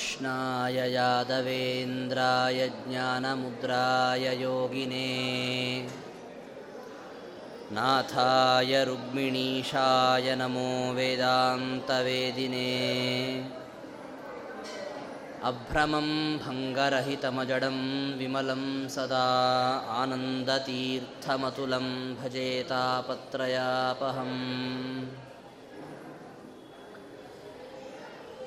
कृष्णाय यादवेन्द्राय ज्ञानमुद्राय योगिने नाथाय रुक्मिणीशाय नमो वेदान्तवेदिने अभ्रमं भङ्गरहितमजडं विमलं सदा आनन्दतीर्थमतुलं भजेतापत्रयापहम्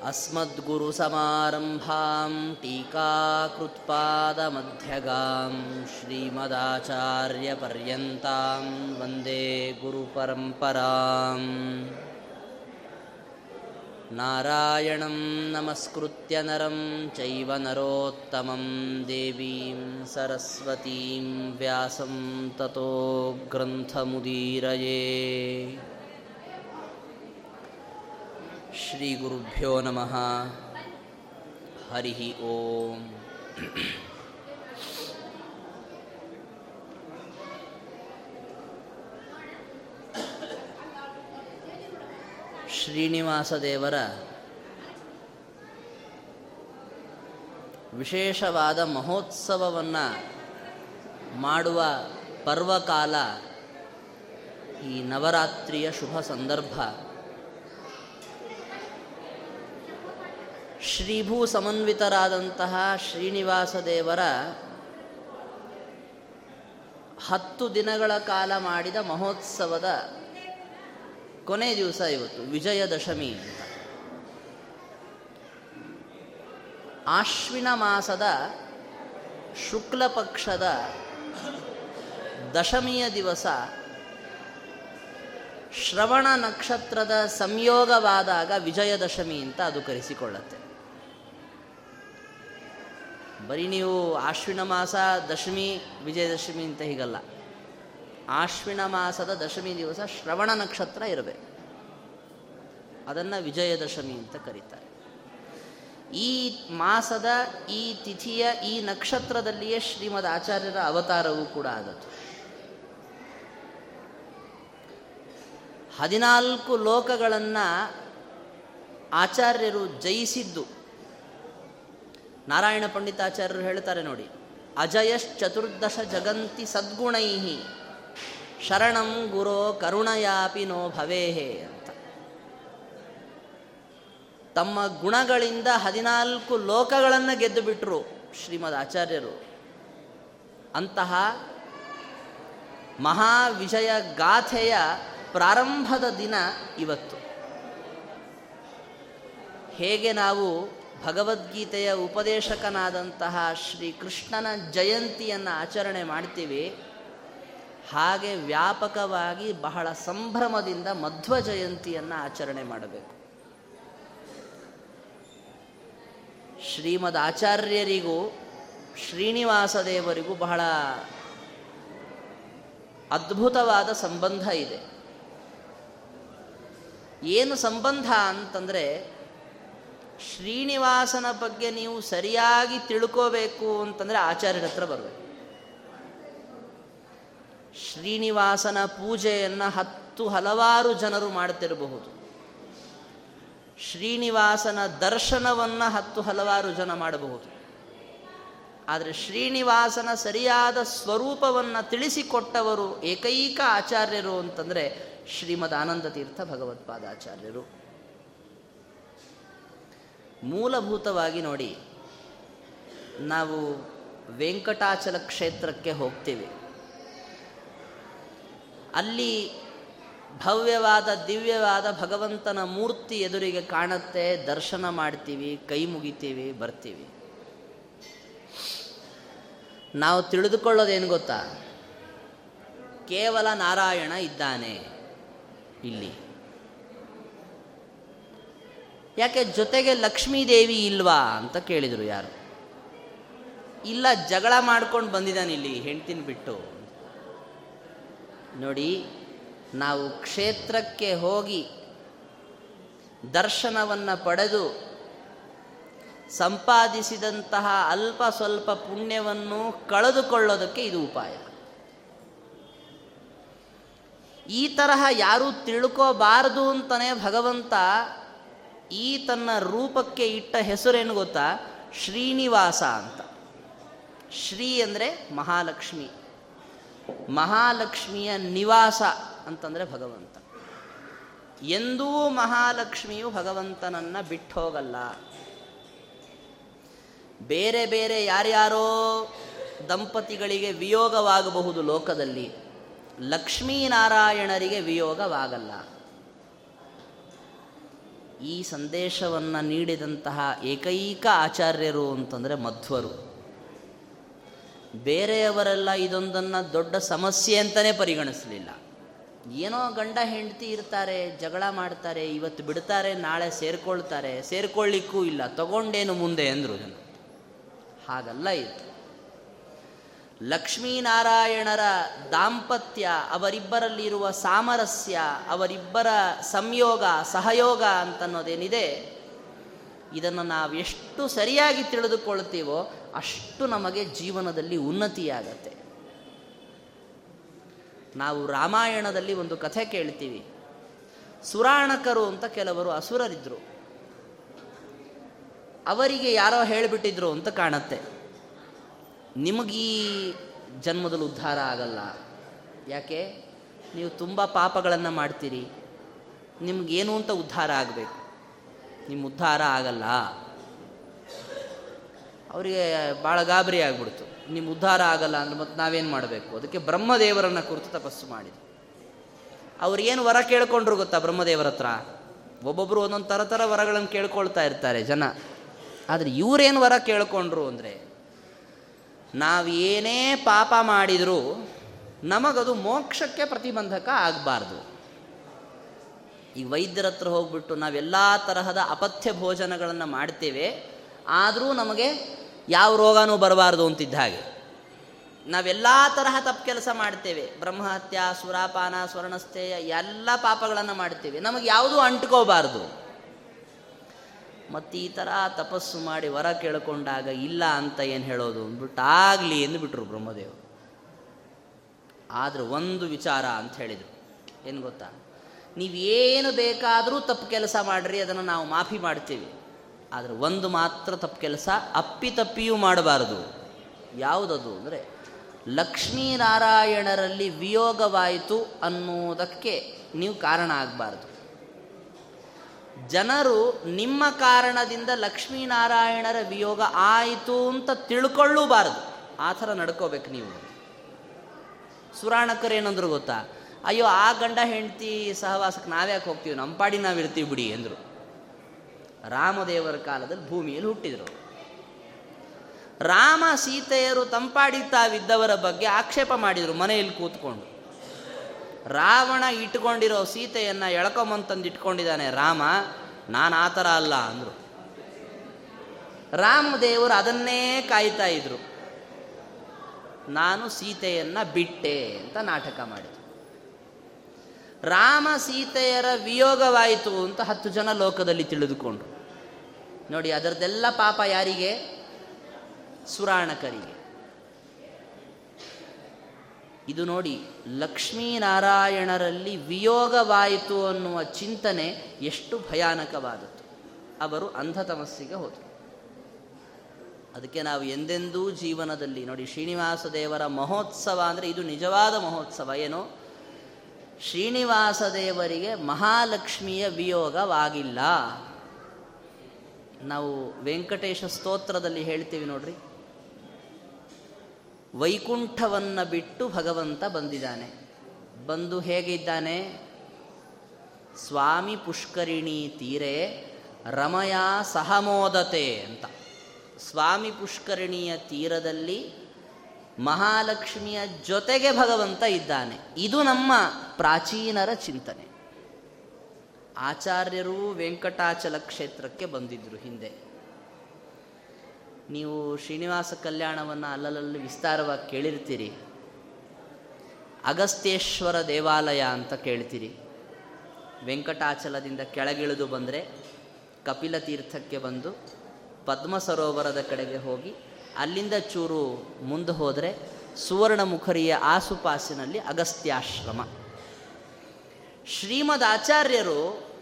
अस्मद्गुरुसमारम्भां टीकाकृत्पादमध्यगां श्रीमदाचार्यपर्यन्तां वन्दे गुरुपरम्पराम्। नारायणं नमस्कृत्य नरं चैव नरोत्तमं देवीं सरस्वतीं व्यासं ततो ग्रन्थमुदीरये ಶ್ರೀ ಗುರುಭ್ಯೋ ನಮಃ. ಹರಿ ಓಂ. ಶ್ರೀನಿವಾಸ ದೇವರ ವಿಶೇಷವಾದ ಮಹೋತ್ಸವವನ್ನು ಮಾಡುವ ಪರ್ವಕಾಲ ಈ ನವರಾತ್ರಿಯ ಶುಭ ಸಂದರ್ಭ. ಶ್ರೀಭೂ ಸಮನ್ವಿತರಾದಂತಹ ಶ್ರೀನಿವಾಸ ದೇವರ ಹತ್ತು ದಿನಗಳ ಕಾಲ ಮಾಡಿದ ಮಹೋತ್ಸವದ ಕೊನೆ ದಿವಸ ಇವತ್ತು, ವಿಜಯದಶಮಿ ಅಂತ. ಆಶ್ವಿನ ಮಾಸದ ಶುಕ್ಲ ಪಕ್ಷದ ದಶಮಿಯ ದಿವಸ ಶ್ರವಣ ನಕ್ಷತ್ರದ ಸಂಯೋಗವಾದಾಗ ವಿಜಯದಶಮಿ ಅಂತ ಅದು ಕರೆಸಿಕೊಳ್ಳುತ್ತೆ. ಬರೀ ನೀವು ಆಶ್ವಿನ ಮಾಸ, ದಶಮಿ, ವಿಜಯದಶಮಿ ಅಂತ ಹೀಗಲ್ಲ. ಆಶ್ವಿನ ಮಾಸದ ದಶಮಿ ದಿವಸ ಶ್ರವಣ ನಕ್ಷತ್ರ ಇರಬೇಕು. ಅದನ್ನು ವಿಜಯದಶಮಿ ಅಂತ ಕರೀತಾರೆ. ಈ ಮಾಸದ ಈ ತಿಥಿಯ ಈ ನಕ್ಷತ್ರದಲ್ಲಿಯೇ ಶ್ರೀಮದ್ ಆಚಾರ್ಯರ ಅವತಾರವೂ ಕೂಡ ಆದದ್ದು. ಹದಿನಾಲ್ಕು ಲೋಕಗಳನ್ನು ಆಚಾರ್ಯರು ಜಯಿಸಿದ್ದು ನಾರಾಯಣ ಪಂಡಿತಾಚಾರ್ಯರು ಹೇಳ್ತಾರೆ ನೋಡಿ, ಅಜಯಶ್ಚತುರ್ದಶ ಜಗಂತಿ ಸದ್ಗುಣೈ ಶರಣಂ ಗುರೋ ಕರುಣಯಾಪಿ ನೋ ಭವೇಹೇ ಅಂತ. ತಮ್ಮ ಗುಣಗಳಿಂದ ಹದಿನಾಲ್ಕು ಲೋಕಗಳನ್ನು ಗೆದ್ದು ಬಿಟ್ಟರು ಶ್ರೀಮದ್ ಆಚಾರ್ಯರು. ಅಂತಹ ಮಹಾವಿಜಯ ಗಾಥೆಯ ಪ್ರಾರಂಭದ ದಿನ ಇವತ್ತು. ಹೇಗೆ ನಾವು ಭಗವದ್ಗೀತೆಯ ಉಪದೇಶಕನಾದಂತಹ ಶ್ರೀಕೃಷ್ಣನ ಜಯಂತಿಯನ್ನು ಆಚರಣೆ ಮಾಡ್ತೀವಿ. ಹಾಗೆ ವ್ಯಾಪಕವಾಗಿ ಬಹಳ ಸಂಭ್ರಮದಿಂದ ಮಧ್ವ ಜಯಂತಿಯನ್ನು ಆಚರಣೆ ಮಾಡಬೇಕು. ಶ್ರೀಮದ್ ಆಚಾರ್ಯರಿಗೂ ಶ್ರೀನಿವಾಸ ದೇವರಿಗೂ ಬಹಳ ಅದ್ಭುತವಾದ ಸಂಬಂಧ ಇದೆ. ಏನು ಸಂಬಂಧ ಅಂತಂದರೆ ಶ್ರೀನಿವಾಸನ ಬಗ್ಗೆ ನೀವು ಸರಿಯಾಗಿ ತಿಳ್ಕೋಬೇಕು ಅಂತಂದರೆ ಆಚಾರ್ಯರ ಹತ್ರ ಬರಬೇಕು. ಶ್ರೀನಿವಾಸನ ಪೂಜೆಯನ್ನು ಹತ್ತು ಹಲವಾರು ಜನರು ಮಾಡ್ತಿರಬಹುದು. ಶ್ರೀನಿವಾಸನ ದರ್ಶನವನ್ನು ಹತ್ತು ಹಲವಾರು ಜನ ಮಾಡಬಹುದು. ಆದರೆ ಶ್ರೀನಿವಾಸನ ಸರಿಯಾದ ಸ್ವರೂಪವನ್ನು ತಿಳಿಸಿಕೊಟ್ಟವರು ಏಕೈಕ ಆಚಾರ್ಯರು ಅಂತಂದರೆ ಶ್ರೀಮದ್ ಆನಂದ ತೀರ್ಥ ಭಗವತ್ಪಾದಾಚಾರ್ಯರು. ಮೂಲಭೂತವಾಗಿ ನೋಡಿ, ನಾವು ವೆಂಕಟಾಚಲ ಕ್ಷೇತ್ರಕ್ಕೆ ಹೋಗ್ತೀವಿ. ಅಲ್ಲಿ ಭವ್ಯವಾದ, ದಿವ್ಯವಾದ ಭಗವಂತನ ಮೂರ್ತಿ ಎದುರಿಗೆ ಕಾಣುತ್ತೆ, ದರ್ಶನ ಮಾಡ್ತೀವಿ, ಕೈ ಮುಗಿತೀವಿ, ಬರ್ತೀವಿ. ನಾವು ತಿಳಿದುಕೊಳ್ಳೋದೇನು ಗೊತ್ತಾ? ಕೇವಲ ನಾರಾಯಣ ಇದ್ದಾನೆ ಇಲ್ಲಿ. ಯಾಕೆ ಜೊತೆಗೆ ಲಕ್ಷ್ಮೀದೇವಿ ಇಲ್ವಾ ಅಂತ ಕೇಳಿದರು ಯಾರು? ಇಲ್ಲ, ಜಗಳ ಮಾಡ್ಕೊಂಡು ಬಂದಿದ್ದಾನೆ ಇಲ್ಲಿ, ಹೆಂಡ್ತಿನ ಬಿಟ್ಟು. ನೋಡಿ, ನಾವು ಕ್ಷೇತ್ರಕ್ಕೆ ಹೋಗಿ ದರ್ಶನವನ್ನು ಪಡೆದು ಸಂಪಾದಿಸಿದಂತಹ ಅಲ್ಪ ಸ್ವಲ್ಪ ಪುಣ್ಯವನ್ನು ಕಳೆದುಕೊಳ್ಳೋದಕ್ಕೆ ಇದು ಉಪಾಯ. ಈ ತರಹ ಯಾರೂ ತಿಳ್ಕೋಬಾರದು ಅಂತಲೇ ಭಗವಂತ ಈ ತನ್ನ ರೂಪಕ್ಕೆ ಇಟ್ಟ ಹೆಸರೇನು ಗೊತ್ತಾ? ಶ್ರೀನಿವಾಸ ಅಂತ. ಶ್ರೀ ಅಂದರೆ ಮಹಾಲಕ್ಷ್ಮಿ. ಮಹಾಲಕ್ಷ್ಮಿಯ ನಿವಾಸ ಅಂತಂದರೆ ಭಗವಂತ. ಎಂದೂ ಮಹಾಲಕ್ಷ್ಮಿಯು ಭಗವಂತನನ್ನು ಬಿಟ್ಟು ಹೋಗಲ್ಲ. ಬೇರೆ ಬೇರೆ ಯಾರ್ಯಾರೋ ದಂಪತಿಗಳಿಗೆ ವಿಯೋಗವಾಗಬಹುದು ಲೋಕದಲ್ಲಿ. ಲಕ್ಷ್ಮೀನಾರಾಯಣರಿಗೆ ವಿಯೋಗವಾಗಲ್ಲ. ಈ ಸಂದೇಶವನ್ನು ನೀಡಿದಂತಹ ಏಕೈಕ ಆಚಾರ್ಯರು ಅಂತಂದರೆ ಮಧ್ವರು. ಬೇರೆಯವರೆಲ್ಲ ಇದೊಂದನ್ನು ದೊಡ್ಡ ಸಮಸ್ಯೆ ಅಂತಲೇ ಪರಿಗಣಿಸಲಿಲ್ಲ. ಏನೋ ಗಂಡ ಹೆಂಡತಿ ಇರ್ತಾರೆ, ಜಗಳ ಮಾಡ್ತಾರೆ, ಇವತ್ತು ಬಿಡ್ತಾರೆ, ನಾಳೆ ಸೇರ್ಕೊಳ್ತಾರೆ ಸೇರ್ಕೊಳ್ಳಿಕ್ಕೂ ಇಲ್ಲ, ತಗೊಂಡೇನು ಮುಂದೆ ಅಂದರು ಜನ. ಹಾಗಲ್ಲ ಇದು. ಲಕ್ಷ್ಮೀನಾರಾಯಣರ ದಾಂಪತ್ಯ, ಅವರಿಬ್ಬರಲ್ಲಿರುವ ಸಾಮರಸ್ಯ, ಅವರಿಬ್ಬರ ಸಂಯೋಗ, ಸಹಯೋಗ ಅಂತನ್ನೋದೇನಿದೆ? ಇದನ್ನು ನಾವು ಎಷ್ಟು ಸರಿಯಾಗಿ ತಿಳಿದುಕೊಳ್ತೀವೋ ಅಷ್ಟು ನಮಗೆ ಜೀವನದಲ್ಲಿ ಉನ್ನತಿಯಾಗತ್ತೆ. ನಾವು ರಾಮಾಯಣದಲ್ಲಿ ಒಂದು ಕಥೆ ಕೇಳ್ತೀವಿ. ಸುರಾಣಕರು ಅಂತ ಕೆಲವರು ಅಸುರರಿದ್ದರು ಅವರಿಗೆ ಯಾರೋ ಹೇಳಿಬಿಟ್ಟಿದ್ರು ಅಂತ ಕಾಣತ್ತೆ. ನಿಮಗೀ ಜನ್ಮದಲ್ಲಿ ಉದ್ಧಾರ ಆಗಲ್ಲ. ಯಾಕೆ? ನೀವು ತುಂಬ ಪಾಪಗಳನ್ನು ಮಾಡ್ತೀರಿ. ನಿಮಗೇನು ಅಂತ ಉದ್ಧಾರ ಆಗಬೇಕು. ನಿಮ್ಮ ಉದ್ಧಾರ ಆಗಲ್ಲ. ಅವರಿಗೆ ಭಾಳ ಗಾಬರಿ ಆಗ್ಬಿಡ್ತು. ನಿಮ್ಮ ಉದ್ಧಾರ ಆಗಲ್ಲ ಅಂದ್ರೆ ಮತ್ತೆ ನಾವೇನು ಮಾಡಬೇಕು? ಅದಕ್ಕೆ ಬ್ರಹ್ಮದೇವರನ್ನು ಕುರಿತು ತಪಸ್ಸು ಮಾಡಿದ್ರು. ಏನು ವರ ಕೇಳ್ಕೊಂಡ್ರು ಗೊತ್ತಾ ಬ್ರಹ್ಮದೇವರ ಹತ್ರ? ಒಬ್ಬೊಬ್ಬರು ಒಂದೊಂದು ಥರ ಥರ ವರಗಳನ್ನು ಕೇಳ್ಕೊಳ್ತಾ ಇರ್ತಾರೆ ಜನ. ಆದರೆ ಇವರೇನು ವರ ಕೇಳ್ಕೊಂಡ್ರು ಅಂದರೆ ನಾವು ಏನೇ ಪಾಪ ಮಾಡಿದರೂ ನಮಗದು ಮೋಕ್ಷಕ್ಕೆ ಪ್ರತಿಬಂಧಕ ಆಗಬಾರ್ದು. ಈ ವೈದ್ಯರ ಹತ್ರ ಹೋಗ್ಬಿಟ್ಟು ನಾವೆಲ್ಲ ತರಹದ ಅಪಥ್ಯ ಭೋಜನಗಳನ್ನು ಮಾಡ್ತೇವೆ, ಆದರೂ ನಮಗೆ ಯಾವ ರೋಗನೂ ಬರಬಾರ್ದು ಅಂತಿದ್ದ ಹಾಗೆ. ನಾವೆಲ್ಲ ತರಹ ತಪ್ಪು ಕೆಲಸ ಮಾಡ್ತೇವೆ, ಬ್ರಹ್ಮಹತ್ಯ, ಸುರಾಪಾನ, ಸ್ವರ್ಣಸ್ಥೇಯ ಎಲ್ಲ ಪಾಪಗಳನ್ನು ಮಾಡ್ತೇವೆ. ನಮಗೆ ಯಾವುದೂ ಅಂಟ್ಕೋಬಾರ್ದು. ಮತ್ತು ಈ ಥರ ತಪಸ್ಸು ಮಾಡಿ ವರ ಕೇಳಿಕೊಂಡಾಗ ಇಲ್ಲ ಅಂತ ಏನು ಹೇಳೋದು ಅಂದ್ಬಿಟ್ಟು ಆಗಲಿ ಎಂದುಬಿಟ್ರು ಬ್ರಹ್ಮದೇವರು. ಆದರೆ ಒಂದು ವಿಚಾರ ಅಂತ ಹೇಳಿದರು. ಏನು ಗೊತ್ತಾ? ನೀವೇನು ಬೇಕಾದರೂ ತಪ್ಪು ಕೆಲಸ ಮಾಡಿರಿ, ಅದನ್ನು ನಾವು ಮಾಫಿ ಮಾಡ್ತೀವಿ. ಆದರೆ ಒಂದು ಮಾತ್ರ ತಪ್ಪು ಕೆಲಸ ಅಪ್ಪಿ ತಪ್ಪಿಯೂ ಮಾಡಬಾರದು. ಯಾವುದದು ಅಂದರೆ, ಲಕ್ಷ್ಮೀನಾರಾಯಣರಲ್ಲಿ ವಿಯೋಗವಾಯಿತು ಅನ್ನುವುದಕ್ಕೆ ನೀವು ಕಾರಣ ಆಗಬಾರ್ದು. ಜನರು ನಿಮ್ಮ ಕಾರಣದಿಂದ ಲಕ್ಷ್ಮೀನಾರಾಯಣರ ವಿಯೋಗ ಆಯಿತು ಅಂತ ತಿಳ್ಕೊಳ್ಳೂಬಾರದು. ಆ ಥರ ನಡ್ಕೋಬೇಕು ನೀವು. ಸುರಾಣಕರು ಏನಂದ್ರು ಗೊತ್ತಾ? ಅಯ್ಯೋ, ಆ ಗಂಡ ಹೆಂಡತಿ ಸಹವಾಸಕ್ಕೆ ನಾವ್ಯಾಕೆ ಹೋಗ್ತೀವಿ? ನಮ್ಮ ಪಾಡಿ ನಾವು ಇರ್ತೀವಿ ಬಿಡಿ ಅಂದರು ರಾಮದೇವರ ಕಾಲದಲ್ಲಿ ಭೂಮಿಯಲ್ಲಿ ಹುಟ್ಟಿದರು. ರಾಮ ಸೀತೆಯರು ತಂಪಾಡಿ ತಾವಿದ್ದವರ ಬಗ್ಗೆ ಆಕ್ಷೇಪ ಮಾಡಿದರು, ಮನೆಯಲ್ಲಿ ಕೂತ್ಕೊಂಡು. ರಾವಣ ಇಟ್ಕೊಂಡಿರೋ ಸೀತೆಯನ್ನು ಎಳ್ಕೊಂಬಂತಂದು ಇಟ್ಕೊಂಡಿದ್ದಾನೆ ರಾಮ, ನಾನು ಆ ಥರ ಅಲ್ಲ ಅಂದರು. ರಾಮದೇವರು ಅದನ್ನೇ ಕಾಯ್ತಾ ಇದ್ರು. ನಾನು ಸೀತೆಯನ್ನು ಬಿಟ್ಟೆ ಅಂತ ನಾಟಕ ಮಾಡಿದ್ರು. ರಾಮ ಸೀತೆಯರ ವಿಯೋಗವಾಯಿತು ಅಂತ ಹತ್ತು ಜನ ಲೋಕದಲ್ಲಿ ತಿಳಿದುಕೊಂಡ್ರು. ನೋಡಿ ಅದರದೆಲ್ಲ ಪಾಪ ಯಾರಿಗೆ? ಸುರಾಣಕರಿಗೆ. ಇದು ನೋಡಿ ಲಕ್ಷ್ಮೀನಾರಾಯಣರಲ್ಲಿ ವಿಯೋಗವಾಯಿತು ಅನ್ನುವ ಚಿಂತನೆ ಎಷ್ಟು ಭಯಾನಕವಾದದ್ದು. ಅವರು ಅಂಧತಮಸ್ಸಿಗೆ ಹೋದರು. ಅದಕ್ಕೆ ನಾವು ಎಂದೆಂದೂ ಜೀವನದಲ್ಲಿ ನೋಡಿ ಶ್ರೀನಿವಾಸ ದೇವರ ಮಹೋತ್ಸವ ಅಂದರೆ ಇದು ನಿಜವಾದ ಮಹೋತ್ಸವ, ಏನು? ಶ್ರೀನಿವಾಸ ದೇವರಿಗೆ ಮಹಾಲಕ್ಷ್ಮಿಯ ವಿಯೋಗವಾಗಿಲ್ಲ. ನಾವು ವೆಂಕಟೇಶ ಸ್ತೋತ್ರದಲ್ಲಿ ಹೇಳ್ತೀವಿ ನೋಡ್ರಿ. ವೈಕುಂಠವನ್ನು ಬಿಟ್ಟು ಭಗವಂತ ಬಂದಿದ್ದಾನೆ. ಬಂದು ಹೇಗಿದ್ದಾನೆ ಸ್ವಾಮಿ ಪುಷ್ಕರಿಣಿ ತೀರೆ ರಮಯ ಸಹಮೋದತೆ ಅಂತ. ಸ್ವಾಮಿ ಪುಷ್ಕರಿಣಿಯ ತೀರದಲ್ಲಿ ಮಹಾಲಕ್ಷ್ಮಿಯ ಜೊತೆಗೆ ಭಗವಂತ ಇದ್ದಾನೆ. ಇದು ನಮ್ಮ ಪ್ರಾಚೀನರ ಚಿಂತನೆ. ಆಚಾರ್ಯರು ವೆಂಕಟಾಚಲ ಕ್ಷೇತ್ರಕ್ಕೆ ಬಂದಿದ್ದರು ಹಿಂದೆ. ನೀವು ಶ್ರೀನಿವಾಸ ಕಲ್ಯಾಣವನ್ನು ಅಲ್ಲಲ್ಲಿ ವಿಸ್ತಾರವಾಗಿ ಕೇಳಿರ್ತೀರಿ. ಅಗಸ್ತ್ಯೇಶ್ವರ ದೇವಾಲಯ ಅಂತ ಕೇಳ್ತೀರಿ. ವೆಂಕಟಾಚಲದಿಂದ ಕೆಳಗಿಳಿದು ಬಂದರೆ ಕಪಿಲ ತೀರ್ಥಕ್ಕೆ ಬಂದು ಪದ್ಮ ಸರೋವರದ ಕಡೆಗೆ ಹೋಗಿ ಅಲ್ಲಿಂದ ಚೂರು ಮುಂದೆ ಹೋದರೆ ಸುವರ್ಣಮುಖರಿಯ ಆಸುಪಾಸಿನಲ್ಲಿ ಅಗಸ್ತ್ಯಾಶ್ರಮ. ಶ್ರೀಮದ್ ಆಚಾರ್ಯರು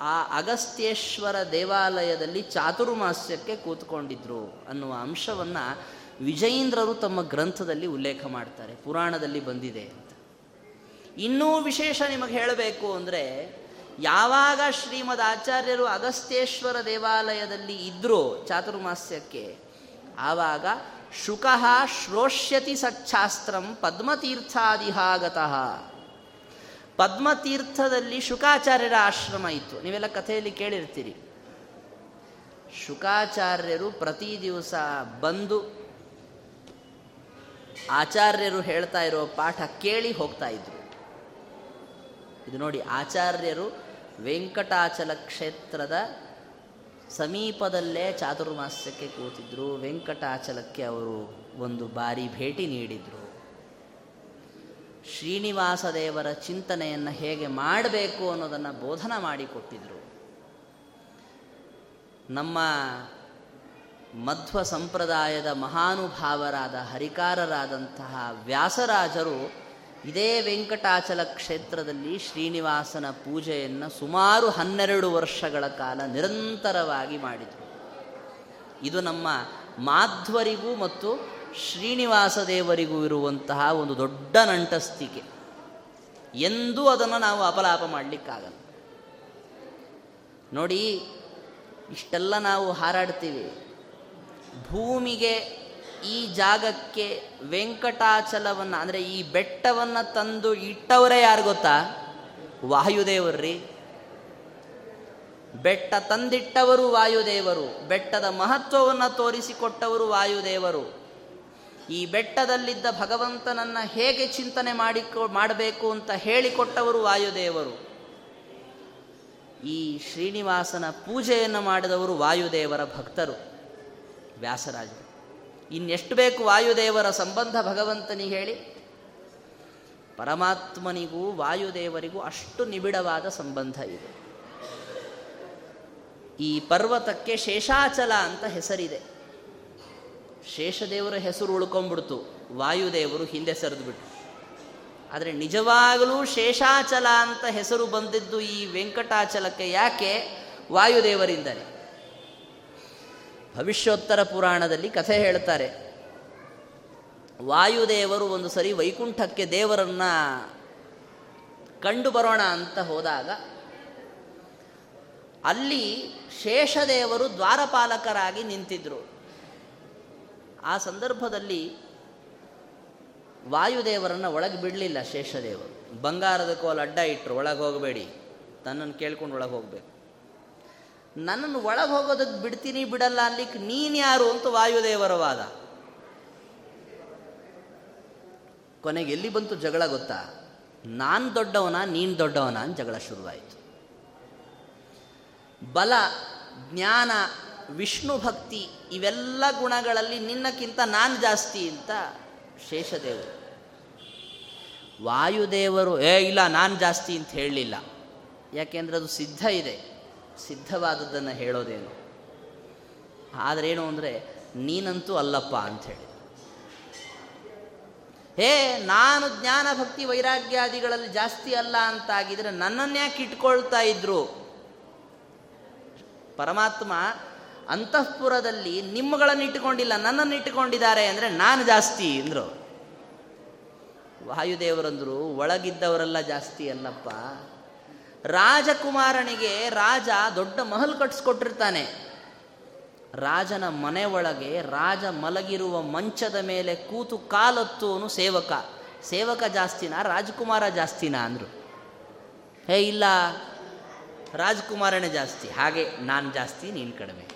ಆ ಅಗಸ್ತ್ಯೇಶ್ವರ ದೇವಾಲಯದಲ್ಲಿ ಚಾತುರ್ಮಾಸ್ಯಕ್ಕೆ ಕೂತ್ಕೊಂಡಿದ್ರು ಅನ್ನುವ ಅಂಶವನ್ನು ವಿಜಯೀಂದ್ರರು ತಮ್ಮ ಗ್ರಂಥದಲ್ಲಿ ಉಲ್ಲೇಖ ಮಾಡ್ತಾರೆ, ಪುರಾಣದಲ್ಲಿ ಬಂದಿದೆ ಅಂತ. ಇನ್ನೂ ವಿಶೇಷ ನಿಮಗೆ ಹೇಳಬೇಕು ಅಂದರೆ, ಯಾವಾಗ ಶ್ರೀಮದ್ ಆಚಾರ್ಯರು ಅಗಸ್ತ್ಯೇಶ್ವರ ದೇವಾಲಯದಲ್ಲಿ ಇದ್ರೋ ಚಾತುರ್ಮಾಸ್ಯಕ್ಕೆ, ಆವಾಗ ಶುಕಃ ಶ್ರೋಷ್ಯತಿ ಸಚ್ಛಾಸ್ತ್ರಂ ಪದ್ಮತೀರ್ಥಾದಿಹಾಗತಃ ಪದ್ಮತೀರ್ಥದಲ್ಲಿ ಶುಕಾಚಾರ್ಯರ ಆಶ್ರಮ ಇತ್ತು. ನೀವೆಲ್ಲ ಕಥೆಯಲ್ಲಿ ಕೇಳಿರ್ತೀರಿ. ಶುಕಾಚಾರ್ಯರು ಪ್ರತಿ ದಿವಸ ಬಂದು ಆಚಾರ್ಯರು ಹೇಳ್ತಾ ಇರೋ ಪಾಠ ಕೇಳಿ ಹೋಗ್ತಾ ಇದ್ರು. ಇದು ನೋಡಿ, ಆಚಾರ್ಯರು ವೆಂಕಟಾಚಲ ಕ್ಷೇತ್ರದ ಸಮೀಪದಲ್ಲೇ ಚಾತುರ್ಮಾಸ್ಯಕ್ಕೆ ಕೂತಿದ್ರು. ವೆಂಕಟಾಚಲಕ್ಕೆ ಅವರು ಒಂದು ಬಾರಿ ಭೇಟಿ ನೀಡಿದರು. ಶ್ರೀನಿವಾಸ ದೇವರ ಚಿಂತನೆಯನ್ನು ಹೇಗೆ ಮಾಡಬೇಕು ಅನ್ನೋದನ್ನು ಬೋಧನ ಮಾಡಿಕೊಟ್ಟಿದ್ರು. ನಮ್ಮ ಮಧ್ವ ಸಂಪ್ರದಾಯದ ಮಹಾನುಭಾವರಾದ ಹರಿಕಾರರಾದಂತಹ ವ್ಯಾಸರಾಜರು ಇದೇ ವೆಂಕಟಾಚಲ ಕ್ಷೇತ್ರದಲ್ಲಿ ಶ್ರೀನಿವಾಸನ ಪೂಜೆಯನ್ನು ಸುಮಾರು ಹನ್ನೆರಡು ವರ್ಷಗಳ ಕಾಲ ನಿರಂತರವಾಗಿ ಮಾಡಿದರು. ಇದು ನಮ್ಮ ಮಾಧ್ವರಿಗೂ ಮತ್ತು ಶ್ರೀನಿವಾಸ ದೇವರಿಗೂ ಇರುವಂತಹ ಒಂದು ದೊಡ್ಡ ನಂಟಸ್ತಿಕೆ. ಎಂದೂ ಅದನ್ನು ನಾವು ಅಪಲಾಪ ಮಾಡಲಿಕ್ಕಾಗಲ್ಲ. ನೋಡಿ, ಇಷ್ಟೆಲ್ಲ ನಾವು ಹಾರಾಡ್ತೀವಿ. ಭೂಮಿಗೆ ಈ ಜಾಗಕ್ಕೆ ವೆಂಕಟಾಚಲವನ್ನು, ಅಂದರೆ ಈ ಬೆಟ್ಟವನ್ನು ತಂದು ಇಟ್ಟವರೇ ಯಾರು ಗೊತ್ತಾ? ವಾಯುದೇವರ್ರಿ. ಬೆಟ್ಟ ತಂದಿಟ್ಟವರು ವಾಯುದೇವರು, ಬೆಟ್ಟದ ಮಹತ್ವವನ್ನು ತೋರಿಸಿಕೊಟ್ಟವರು ವಾಯುದೇವರು. ಈ ಬೆಟ್ಟದಲ್ಲಿದ್ದ ಭಗವಂತನನ್ನು ಹೇಗೆ ಚಿಂತನೆ ಮಾಡಿಕೊ, ಮಾಡಬೇಕು ಅಂತ ಹೇಳಿಕೊಟ್ಟವರು ವಾಯುದೇವರು. ಈ ಶ್ರೀನಿವಾಸನ ಪೂಜೆಯನ್ನು ಮಾಡಿದವರು ವಾಯುದೇವರ ಭಕ್ತರು, ವ್ಯಾಸರಾಜರು. ಇನ್ನೆಷ್ಟು ಬೇಕು ವಾಯುದೇವರ ಸಂಬಂಧ ಭಗವಂತನಿಗೆ ಹೇಳಿ. ಪರಮಾತ್ಮನಿಗೂ ವಾಯುದೇವರಿಗೂ ಅಷ್ಟು ನಿಬಿಡವಾದ ಸಂಬಂಧ ಇದೆ. ಈ ಪರ್ವತಕ್ಕೆ ಶೇಷಾಚಲ ಅಂತ ಹೆಸರಿದೆ. ಶೇಷದೇವರ ಹೆಸರು ಉಳ್ಕೊಂಡ್ಬಿಡ್ತು. ವಾಯುದೇವರು ಹಿಂದೆ ಸರಿದುಬಿಟ್ಟು ಆದರೆ ನಿಜವಾಗಲೂ ಶೇಷಾಚಲ ಅಂತ ಹೆಸರು ಬಂದಿದ್ದು ಈ ವೆಂಕಟಾಚಲಕ್ಕೆ ಯಾಕೆ? ವಾಯುದೇವರಿಂದಲೇ. ಭವಿಷ್ಯೋತ್ತರ ಪುರಾಣದಲ್ಲಿ ಕಥೆ ಹೇಳ್ತಾರೆ. ವಾಯುದೇವರು ಒಂದು ಸರಿ ವೈಕುಂಠಕ್ಕೆ ದೇವರನ್ನ ಕಂಡು ಬರೋಣ ಅಂತ ಹೋದಾಗ ಅಲ್ಲಿ ಶೇಷದೇವರು ದ್ವಾರಪಾಲಕರಾಗಿ ನಿಂತಿದ್ರು. ಆ ಸಂದರ್ಭದಲ್ಲಿ ವಾಯುದೇವರನ್ನು ಒಳಗೆ ಬಿಡಲಿಲ್ಲ ಶೇಷದೇವರು. ಬಂಗಾರದ ಕೋಲ್ ಅಡ್ಡ ಇಟ್ಟರು ಒಳಗೆ ಹೋಗಬೇಡಿ. ತನ್ನನ್ನು ಕೇಳ್ಕೊಂಡು ಒಳಗೆ ಹೋಗಬೇಕು. ನನ್ನನ್ನು ಒಳಗೆ ಹೋಗೋದಕ್ಕೆ ಬಿಡ್ತೀನಿ ಬಿಡಲ್ಲ ಅನ್ಲಿಕ್ಕೆ ನೀನು ಯಾರು ಅಂತ ವಾಯುದೇವರ ವಾದ. ಕೊನೆಗೆ ಎಲ್ಲಿ ಬಂತು ಜಗಳ ಗೊತ್ತಾ? ನಾನು ದೊಡ್ಡವನ, ನೀನು ದೊಡ್ಡವನ ಅಂತ ಜಗಳ ಶುರುವಾಯಿತು. ಬಲ, ಜ್ಞಾನ ವಿಷ್ಣು ಭಕ್ತಿ ಇವೆಲ್ಲ ಗುಣಗಳಲ್ಲಿ ನಿನ್ನಕ್ಕಿಂತ ನಾನು ಜಾಸ್ತಿ ಅಂತ ಶೇಷದೇವರು. ವಾಯುದೇವರು, ಏ, ಇಲ್ಲ, ನಾನು ಜಾಸ್ತಿ ಅಂತ ಹೇಳಲಿಲ್ಲ. ಯಾಕೆಂದರೆ ಅದು ಸಿದ್ಧ ಇದೆ. ಸಿದ್ಧವಾದದ್ದನ್ನು ಹೇಳೋದೇನು? ಆದ್ರೇನು ಅಂದರೆ, ನೀನಂತೂ ಅಲ್ಲಪ್ಪ ಅಂಥೇಳಿ ಹೇ, ನಾನು ಜ್ಞಾನ, ಭಕ್ತಿ, ವೈರಾಗ್ಯಾದಿಗಳಲ್ಲಿ ಜಾಸ್ತಿ ಅಲ್ಲ ಅಂತಾಗಿದ್ರೆ ನನ್ನನ್ಯಾಕೆ ಇಟ್ಕೊಳ್ತಾ ಇದ್ರು. ಪರಮಾತ್ಮ ಅಂತಃಪುರದಲ್ಲಿ ನಿಮ್ಮಗಳನ್ನು ಇಟ್ಟುಕೊಂಡಿಲ್ಲ, ನನ್ನನ್ನು ಇಟ್ಟುಕೊಂಡಿದ್ದಾರೆ ಅಂದರೆ ನಾನು ಜಾಸ್ತಿ ಅಂದರು. ವಾಯುದೇವರಂದರು, ಒಳಗಿದ್ದವರೆಲ್ಲ ಜಾಸ್ತಿ ಅಲ್ಲಪ್ಪ ರಾಜಕುಮಾರನಿಗೆ ರಾಜ ದೊಡ್ಡ ಮಹಲ್ ಕಟ್ಟಿಸ್ಕೊಟ್ಟಿರ್ತಾನೆ ರಾಜನ ಮನೆ ಒಳಗೆ ರಾಜ ಮಲಗಿರುವ ಮಂಚದ ಮೇಲೆ ಕೂತು ಕಾಲೊತ್ತುವನು ಸೇವಕ. ಸೇವಕ ಜಾಸ್ತಿನಾ, ರಾಜಕುಮಾರ ಜಾಸ್ತಿನಾ ಅಂದರು. ಹೇ ಇಲ್ಲ, ರಾಜಕುಮಾರನೇ ಜಾಸ್ತಿ, ಹಾಗೆ ನಾನು ಜಾಸ್ತಿ, ನೀನು ಕಡಿಮೆ.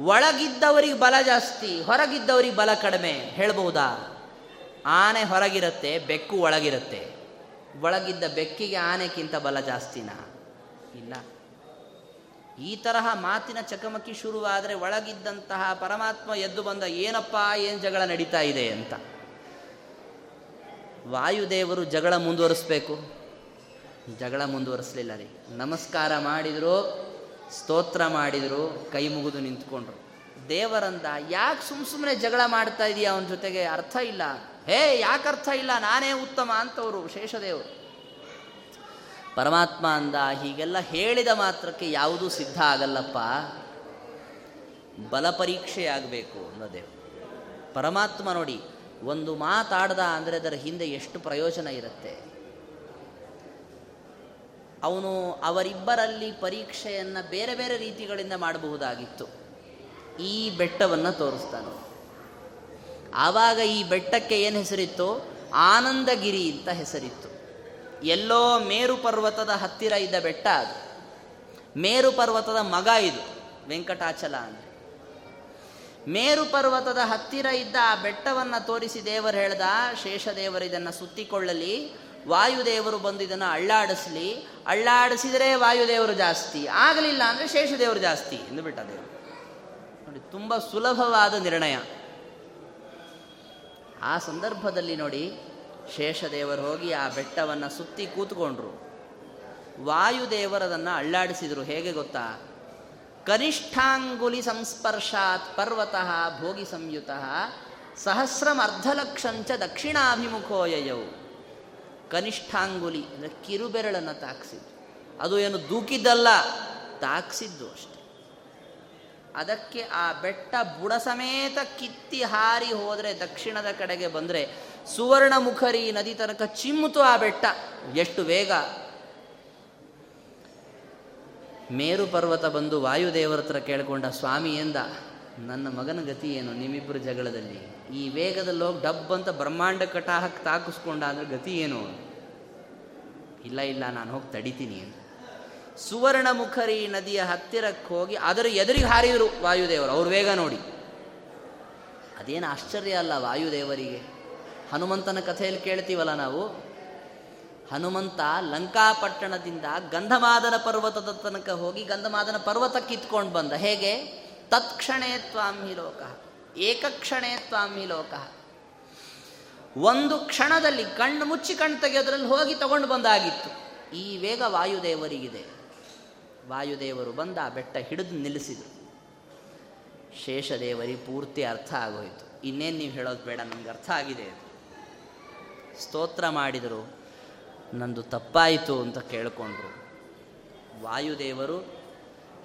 ಒಳಗಿದ್ದವರಿಗೆ ಬಲ ಜಾಸ್ತಿ, ಹೊರಗಿದ್ದವರಿಗೆ ಬಲ ಕಡಿಮೆ ಹೇಳ್ಬಹುದಾ? ಆನೆ ಹೊರಗಿರುತ್ತೆ, ಬೆಕ್ಕು ಒಳಗಿರುತ್ತೆ. ಒಳಗಿದ್ದ ಬೆಕ್ಕಿಗೆ ಆನೆಕ್ಕಿಂತ ಬಲ ಜಾಸ್ತಿನಾ? ಇಲ್ಲ. ಈ ತರಹ ಮಾತಿನ ಚಕಮಕಿ ಶುರುವಾದರೆ ಒಳಗಿದ್ದಂತಹ ಪರಮಾತ್ಮ ಎದ್ದು ಬಂದ ಏನಪ್ಪ, ಏನು ಜಗಳ ನಡೀತಾ ಇದೆ ಅಂತ. ವಾಯುದೇವರು ಜಗಳ ಮುಂದುವರಿಸ್ಬೇಕು. ಜಗಳ ಮುಂದುವರಿಸಲಿಲ್ಲ ರೀ. ನಮಸ್ಕಾರ ಮಾಡಿದರು ಸ್ತೋತ್ರ ಮಾಡಿದರು, ಕೈ ಮುಗಿದು ನಿಂತ್ಕೊಂಡ್ರು. ದೇವರಂದ, ಯಾಕೆ ಸುಮ್ಮ ಸುಮ್ಮನೆ ಜಗಳ ಮಾಡ್ತಾ ಇದೀಯ ಅವನ ಜೊತೆಗೆ? ಅರ್ಥ ಇಲ್ಲ. ಹೇ, ಯಾಕೆ ಅರ್ಥ ಇಲ್ಲ? ನಾನೇ ಉತ್ತಮ ಅಂತವರು ಶೇಷದೇವರು ಪರಮಾತ್ಮ ಅಂದ, ಹೀಗೆಲ್ಲ ಹೇಳಿದ ಮಾತ್ರಕ್ಕೆ ಯಾವುದೂ ಸಿದ್ಧ ಆಗಲ್ಲಪ್ಪ. ಬಲ ಪರೀಕ್ಷೆಯಾಗಬೇಕು ಅನ್ನೋದೇ ಪರಮಾತ್ಮ ನೋಡಿ, ಒಂದು ಮಾತಾಡ್ದ ಅಂದರೆ ಅದರ ಹಿಂದೆ ಎಷ್ಟು ಪ್ರಯೋಜನ ಇರುತ್ತೆ? ಅವನು ಅವರಿಬ್ಬರಲ್ಲಿ ಪರೀಕ್ಷೆಯನ್ನು ಬೇರೆ ಬೇರೆ ರೀತಿಗಳಿಂದ ಮಾಡಬಹುದಾಗಿತ್ತು. ಈ ಬೆಟ್ಟವನ್ನು ತೋರಿಸ್ತಾನೆ. ಆವಾಗ ಈ ಬೆಟ್ಟಕ್ಕೆ ಏನು ಹೆಸರಿತ್ತು? ಆನಂದಗಿರಿ ಅಂತ ಹೆಸರಿತ್ತು. ಎಲ್ಲೋ ಮೇರು ಪರ್ವತದ ಹತ್ತಿರ ಇದ್ದ ಬೆಟ್ಟ ಅದು. ಮೇರು ಪರ್ವತದ ಮಗ ಇದು, ವೆಂಕಟಾಚಲ ಅಂದರೆ. ಮೇರು ಪರ್ವತದ ಹತ್ತಿರ ಇದ್ದ ಆ ಬೆಟ್ಟವನ್ನು ತೋರಿಸಿ ದೇವರು ಹೇಳ್ದ, ಶೇಷದೇವರು ಇದನ್ನು ಸುತ್ತಿಕೊಳ್ಳಲಿ ವಾಯುದೇವರು ಬಂದು ಇದನ್ನು ಅಳ್ಳಾಡಿಸ್ಲಿ, ಅಳ್ಳಾಡಿಸಿದರೆ ವಾಯುದೇವರು ಜಾಸ್ತಿ, ಆಗಲಿಲ್ಲ ಅಂದರೆ ಶೇಷದೇವರು ಜಾಸ್ತಿ ಎಂದು ಬಿಟ್ಟ ದೇವರು. ನೋಡಿ, ತುಂಬ ಸುಲಭವಾದ ನಿರ್ಣಯ. ಆ ಸಂದರ್ಭದಲ್ಲಿ ನೋಡಿ, ಶೇಷದೇವರು ಹೋಗಿ ಆ ಬೆಟ್ಟವನ್ನು ಸುತ್ತಿ ಕೂತ್ಕೊಂಡ್ರು. ವಾಯುದೇವರದನ್ನು ಅಳ್ಳಾಡಿಸಿದರು, ಹೇಗೆ ಗೊತ್ತಾ? ಕನಿಷ್ಠಾಂಗುಲಿ ಸಂಸ್ಪರ್ಶಾತ್ ಪರ್ವತಃ ಭೋಗಿ ಸಂಯುತ ಸಹಸ್ರಮರ್ಧಲಕ್ಷಂಚ ದಕ್ಷಿಣಾಭಿಮುಖೋಯಯವು ಕನಿಷ್ಠಾಂಗುಲಿ, ಅಂದರೆ ಕಿರುಬೆರಳನ್ನು ತಾಕ್ಸಿದ್ದು. ಅದು ಏನು ದೂಕಿದ್ದಲ್ಲ, ತಾಕ್ಸಿದ್ದು ಅಷ್ಟೆ. ಅದಕ್ಕೆ ಆ ಬೆಟ್ಟ ಬುಡ ಸಮೇತ ಕಿತ್ತಿ ಹಾರಿ ಹೋದರೆ ದಕ್ಷಿಣದ ಕಡೆಗೆ ಬಂದರೆ ಸುವರ್ಣಮುಖರಿ ನದಿ ತನಕ ಚಿಮ್ಮುತು ಆ ಬೆಟ್ಟ. ಎಷ್ಟು ವೇಗ ಮೇರು ಪರ್ವತ ಬಂದು ವಾಯುದೇವರ ಹತ್ರ ಕೇಳಿಕೊಂಡ ಸ್ವಾಮಿಯಿಂದ ನನ್ನ ಮಗನ ಗತಿ ಏನು? ನಿಮ್ಮಿಬ್ಬರು ಜಗಳದಲ್ಲಿ. ಈ ವೇಗದಲ್ಲಿ ಹೋಗಿ ಡಬ್ ಅಂತ ಬ್ರಹ್ಮಾಂಡ ಕಟಾಹಕ್ಕೆ ತಾಕಿಸ್ಕೊಂಡ ಅಂದ್ರೆ ಗತಿ ಏನು? ಇಲ್ಲ ಇಲ್ಲ, ನಾನು ಹೋಗಿ ತಡಿತೀನಿ ಅಂತ. ಸುವರ್ಣಮುಖರಿ ನದಿಯ ಹತ್ತಿರಕ್ಕೆ ಹೋಗಿ ಅದರ ಎದುರಿಗೆ ಹಾರಿದರು ವಾಯುದೇವರು. ಅವ್ರ ವೇಗ ನೋಡಿ. ಅದೇನು ಆಶ್ಚರ್ಯ ಅಲ್ಲ ವಾಯುದೇವರಿಗೆ? ಹನುಮಂತನ ಕಥೆಯಲ್ಲಿ ಕೇಳ್ತೀವಲ್ಲ ನಾವು? ಹನುಮಂತ ಲಂಕಾಪಟ್ಟಣದಿಂದ ಗಂಧಮಾದನ ಪರ್ವತದ ತನಕ ಹೋಗಿ ಗಂಧಮಾದನ ಪರ್ವತಕ್ಕೆ ಕಿತ್ಕೊಂಡು ಬಂದ. ಹೇಗೆ? ತತ್ಕ್ಷಣೇ ತ್ವಾಂಹಿ ಲೋಕ. ಏಕಕ್ಷಣೇ ತ್ವಾಂಹಿ ಲೋಕ. ಒಂದು ಕ್ಷಣದಲ್ಲಿ ಕಣ್ಣು ಮುಚ್ಚಿ ಕಣ್ಣು ತೆಗೆಯೋದ್ರಲ್ಲಿ ಹೋಗಿ ತಗೊಂಡು ಬಂದಾಗಿತ್ತು. ಈ ವೇಗ ವಾಯುದೇವರಿಗಿದೆ. ವಾಯುದೇವರು ಬಂದ ಆ ಬೆಟ್ಟ ಹಿಡಿದು ನಿಲ್ಲಿಸಿದರು. ಶೇಷದೇವರಿಗೆ ಪೂರ್ತಿ ಅರ್ಥ ಆಗೋಯಿತು. ಇನ್ನೇನು ನೀವು ಹೇಳೋದು ಬೇಡ, ನನಗೆ ಅರ್ಥ ಆಗಿದೆ ಸ್ತೋತ್ರ ಮಾಡಿದರು, ನಂದು ತಪ್ಪಾಯಿತು ಅಂತ ಕೇಳಿಕೊಂಡ್ರು. ವಾಯುದೇವರು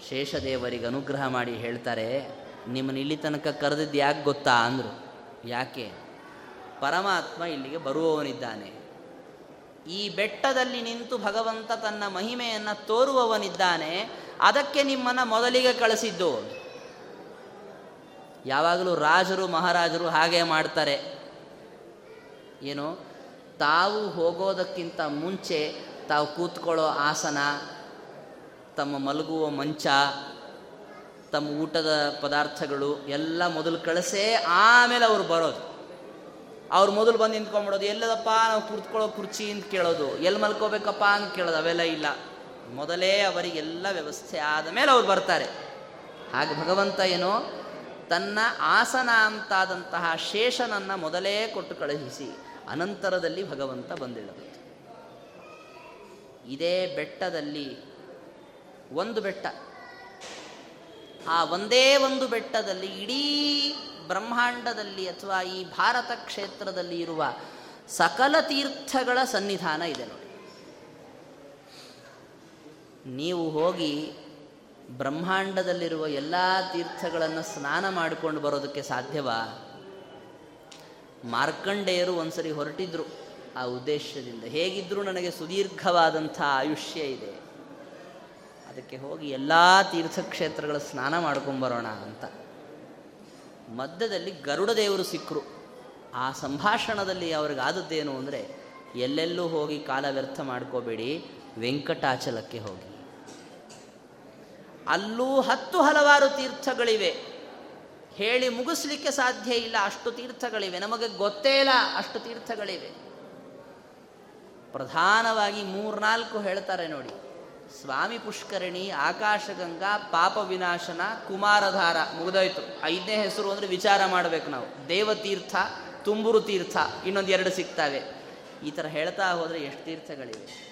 ಶೇಷದೇವರಿಗೆ ಅನುಗ್ರಹ ಮಾಡಿ ಹೇಳ್ತಾರೆ, ನಿಮ್ಮನ್ನು ಇಲ್ಲಿ ತನಕ ಕರೆದಿದ್ದು ಯಾಕೆ ಗೊತ್ತಾ? ಅಂದರು. ಯಾಕೆ? ಪರಮಾತ್ಮ ಇಲ್ಲಿಗೆ ಬರುವವನಿದ್ದಾನೆ. ಈ ಬೆಟ್ಟದಲ್ಲಿ ನಿಂತು ಭಗವಂತ ತನ್ನ ಮಹಿಮೆಯನ್ನು ತೋರುವವನಿದ್ದಾನೆ. ಅದಕ್ಕೆ ನಿಮ್ಮನ್ನು ಮೊದಲಿಗೆ ಕಳಿಸಿದ್ದು. ಯಾವಾಗಲೂ ರಾಜರು, ಮಹಾರಾಜರು ಹಾಗೆ ಮಾಡ್ತಾರೆ. ಏನು? ತಾವು ಹೋಗೋದಕ್ಕಿಂತ ಮುಂಚೆ ತಾವು ಕೂತ್ಕೊಳ್ಳೋ ಆಸನ ತಮ್ಮ ಮಲಗುವ ಮಂಚ, ತಮ್ಮ ಊಟದ ಪದಾರ್ಥಗಳು ಎಲ್ಲ ಮೊದಲು ಕಳಿಸೇ ಆಮೇಲೆ ಅವ್ರು ಬರೋದು. ಅವ್ರು ಮೊದಲು ಬಂದು ನಿಂತ್ಕೊಂಡ್ಬಿಡೋದು ಎಲ್ಲದಪ್ಪ ನಾವು ಕುರ್ತ್ಕೊಳ್ಳೋ ಕುರ್ಚಿ ಅಂತ ಕೇಳೋದು, ಎಲ್ಲಿ ಮಲ್ಕೋಬೇಕಪ್ಪ ಅಂತ ಕೇಳೋದು, ಅವೆಲ್ಲ ಇಲ್ಲ. ಮೊದಲೇ ಅವರಿಗೆಲ್ಲ ವ್ಯವಸ್ಥೆ ಆದ ಮೇಲೆ ಅವ್ರು ಬರ್ತಾರೆ. ಹಾಗೆ ಭಗವಂತ ಏನೋ ತನ್ನ ಆಸನ ಅಂತಾದಂತಹ ಶೇಷನನ್ನು ಮೊದಲೇ ಕೊಟ್ಟು ಕಳುಹಿಸಿ, ಅನಂತರದಲ್ಲಿ ಭಗವಂತ ಬಂದಿಳಬೇಕು ಇದೇ ಬೆಟ್ಟದಲ್ಲಿ ಒಂದು ಬೆಟ್ಟ. ಆ ಒಂದೇ ಒಂದು ಬೆಟ್ಟದಲ್ಲಿ ಇಡೀ ಬ್ರಹ್ಮಾಂಡದಲ್ಲಿ ಅಥವಾ ಈ ಭಾರತ ಕ್ಷೇತ್ರದಲ್ಲಿ ಇರುವ ಸಕಲ ತೀರ್ಥಗಳ ಸನ್ನಿಧಾನ ಇದೆ ನೋಡಿ. ನೀವು ಹೋಗಿ ಬ್ರಹ್ಮಾಂಡದಲ್ಲಿರುವ ಎಲ್ಲ ತೀರ್ಥಗಳನ್ನು ಸ್ನಾನ ಮಾಡಿಕೊಂಡು ಬರೋದಕ್ಕೆ ಸಾಧ್ಯವಾ? ಮಾರ್ಕಂಡೇಯರು ಒಂದ್ಸರಿ ಹೊರಟಿದ್ರು ಆ ಉದ್ದೇಶದಿಂದ. ಹೇಗಿದ್ದರೂ ನನಗೆ ಸುದೀರ್ಘವಾದಂಥ ಆಯುಷ್ಯ ಇದೆ. ಅದಕ್ಕೆ ಹೋಗಿ ಎಲ್ಲ ತೀರ್ಥಕ್ಷೇತ್ರಗಳ ಸ್ನಾನ ಮಾಡ್ಕೊಂಬರೋಣ ಅಂತ. ಮಧ್ಯದಲ್ಲಿ ಗರುಡ ದೇವರು ಸಿಕ್ಕರು ಆ ಸಂಭಾಷಣದಲ್ಲಿ ಅವ್ರಿಗಾದದ್ದೇನು ಅಂದರೆ, ಎಲ್ಲೆಲ್ಲೂ ಹೋಗಿ ಕಾಲ ವ್ಯರ್ಥ ಮಾಡ್ಕೋಬೇಡಿ, ವೆಂಕಟಾಚಲಕ್ಕೆ ಹೋಗಿ. ಅಲ್ಲೂ ಹತ್ತು ಹಲವಾರು ತೀರ್ಥಗಳಿವೆ. ಹೇಳಿ ಮುಗಿಸ್ಲಿಕ್ಕೆ ಸಾಧ್ಯ ಇಲ್ಲ, ಅಷ್ಟು ತೀರ್ಥಗಳಿವೆ. ನಮಗೆ ಗೊತ್ತೇ ಇಲ್ಲ, ಅಷ್ಟು ತೀರ್ಥಗಳಿವೆ. ಪ್ರಧಾನವಾಗಿ ಮೂರ್ನಾಲ್ಕು ಹೇಳ್ತಾರೆ ನೋಡಿ. ಸ್ವಾಮಿ ಪುಷ್ಕರಣಿ, ಆಕಾಶಗಂಗಾ, ಪಾಪ ವಿನಾಶನ, ಕುಮಾರಧಾರ ಮುಗಿದೋಯ್ತು. ಐದನೇ ಹೆಸರು ಅಂದರೆ ವಿಚಾರ ಮಾಡಬೇಕು ನಾವು. ದೇವತೀರ್ಥ, ತುಂಬುರು ತೀರ್ಥ ಇನ್ನೊಂದು ಎರಡು ಸಿಗ್ತವೆ. ಈ ಥರ ಹೇಳ್ತಾ ಹೋದರೆ ಎಷ್ಟು ತೀರ್ಥಗಳಿವೆ?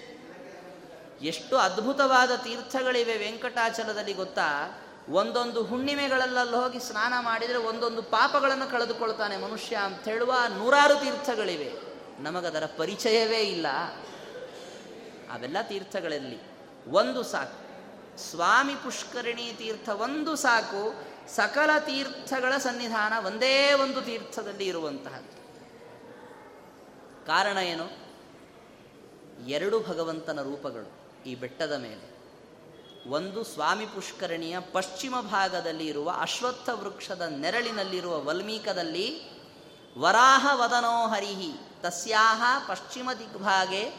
ಎಷ್ಟು ಅದ್ಭುತವಾದ ತೀರ್ಥಗಳಿವೆ ವೆಂಕಟಾಚಲದಲ್ಲಿ ಗೊತ್ತಾ? ಒಂದೊಂದು ಹುಣ್ಣಿಮೆಗಳಲ್ಲಲ್ಲಿ ಹೋಗಿ ಸ್ನಾನ ಮಾಡಿದರೆ ಒಂದೊಂದು ಪಾಪಗಳನ್ನು ಕಳೆದುಕೊಳ್ತಾನೆ ಮನುಷ್ಯ ಅಂತ ಹೇಳುವ ನೂರಾರು ತೀರ್ಥಗಳಿವೆ. ನಮಗದರ ಪರಿಚಯವೇ ಇಲ್ಲ. ಅವೆಲ್ಲ ತೀರ್ಥಗಳಲ್ಲಿ. ಒಂದು ಸಾಕು. ಸ್ವಾಮಿ ಪುಷ್ಕರಣಿ ತೀರ್ಥ ಒಂದು ಸಾಕು. ಸಕಲ ತೀರ್ಥಗಳ ಸನ್ನಿಧಾನ ಒಂದೇ ಒಂದು ತೀರ್ಥದಲ್ಲಿ ಇರುವಂತಹದ್ದು. ಕಾರಣ ಏನು? ಎರಡು ಭಗವಂತನ ರೂಪಗಳು ಈ ಬೆಟ್ಟದ ಮೇಲೆ. ಒಂದು ಸ್ವಾಮಿ ಪುಷ್ಕರಣಿಯ ಪಶ್ಚಿಮ ಭಾಗದಲ್ಲಿ ಇರುವ ಅಶ್ವತ್ಥ ವೃಕ್ಷದ ನೆರಳಿನಲ್ಲಿರುವ ವಲ್ಮೀಕದಲ್ಲಿ ವರಾಹ ವದನೋ ಹರಿಹಿ, ತಸ್ಯಾಹ ಪಶ್ಚಿಮ ದಿಗ್ಭಾಗೆ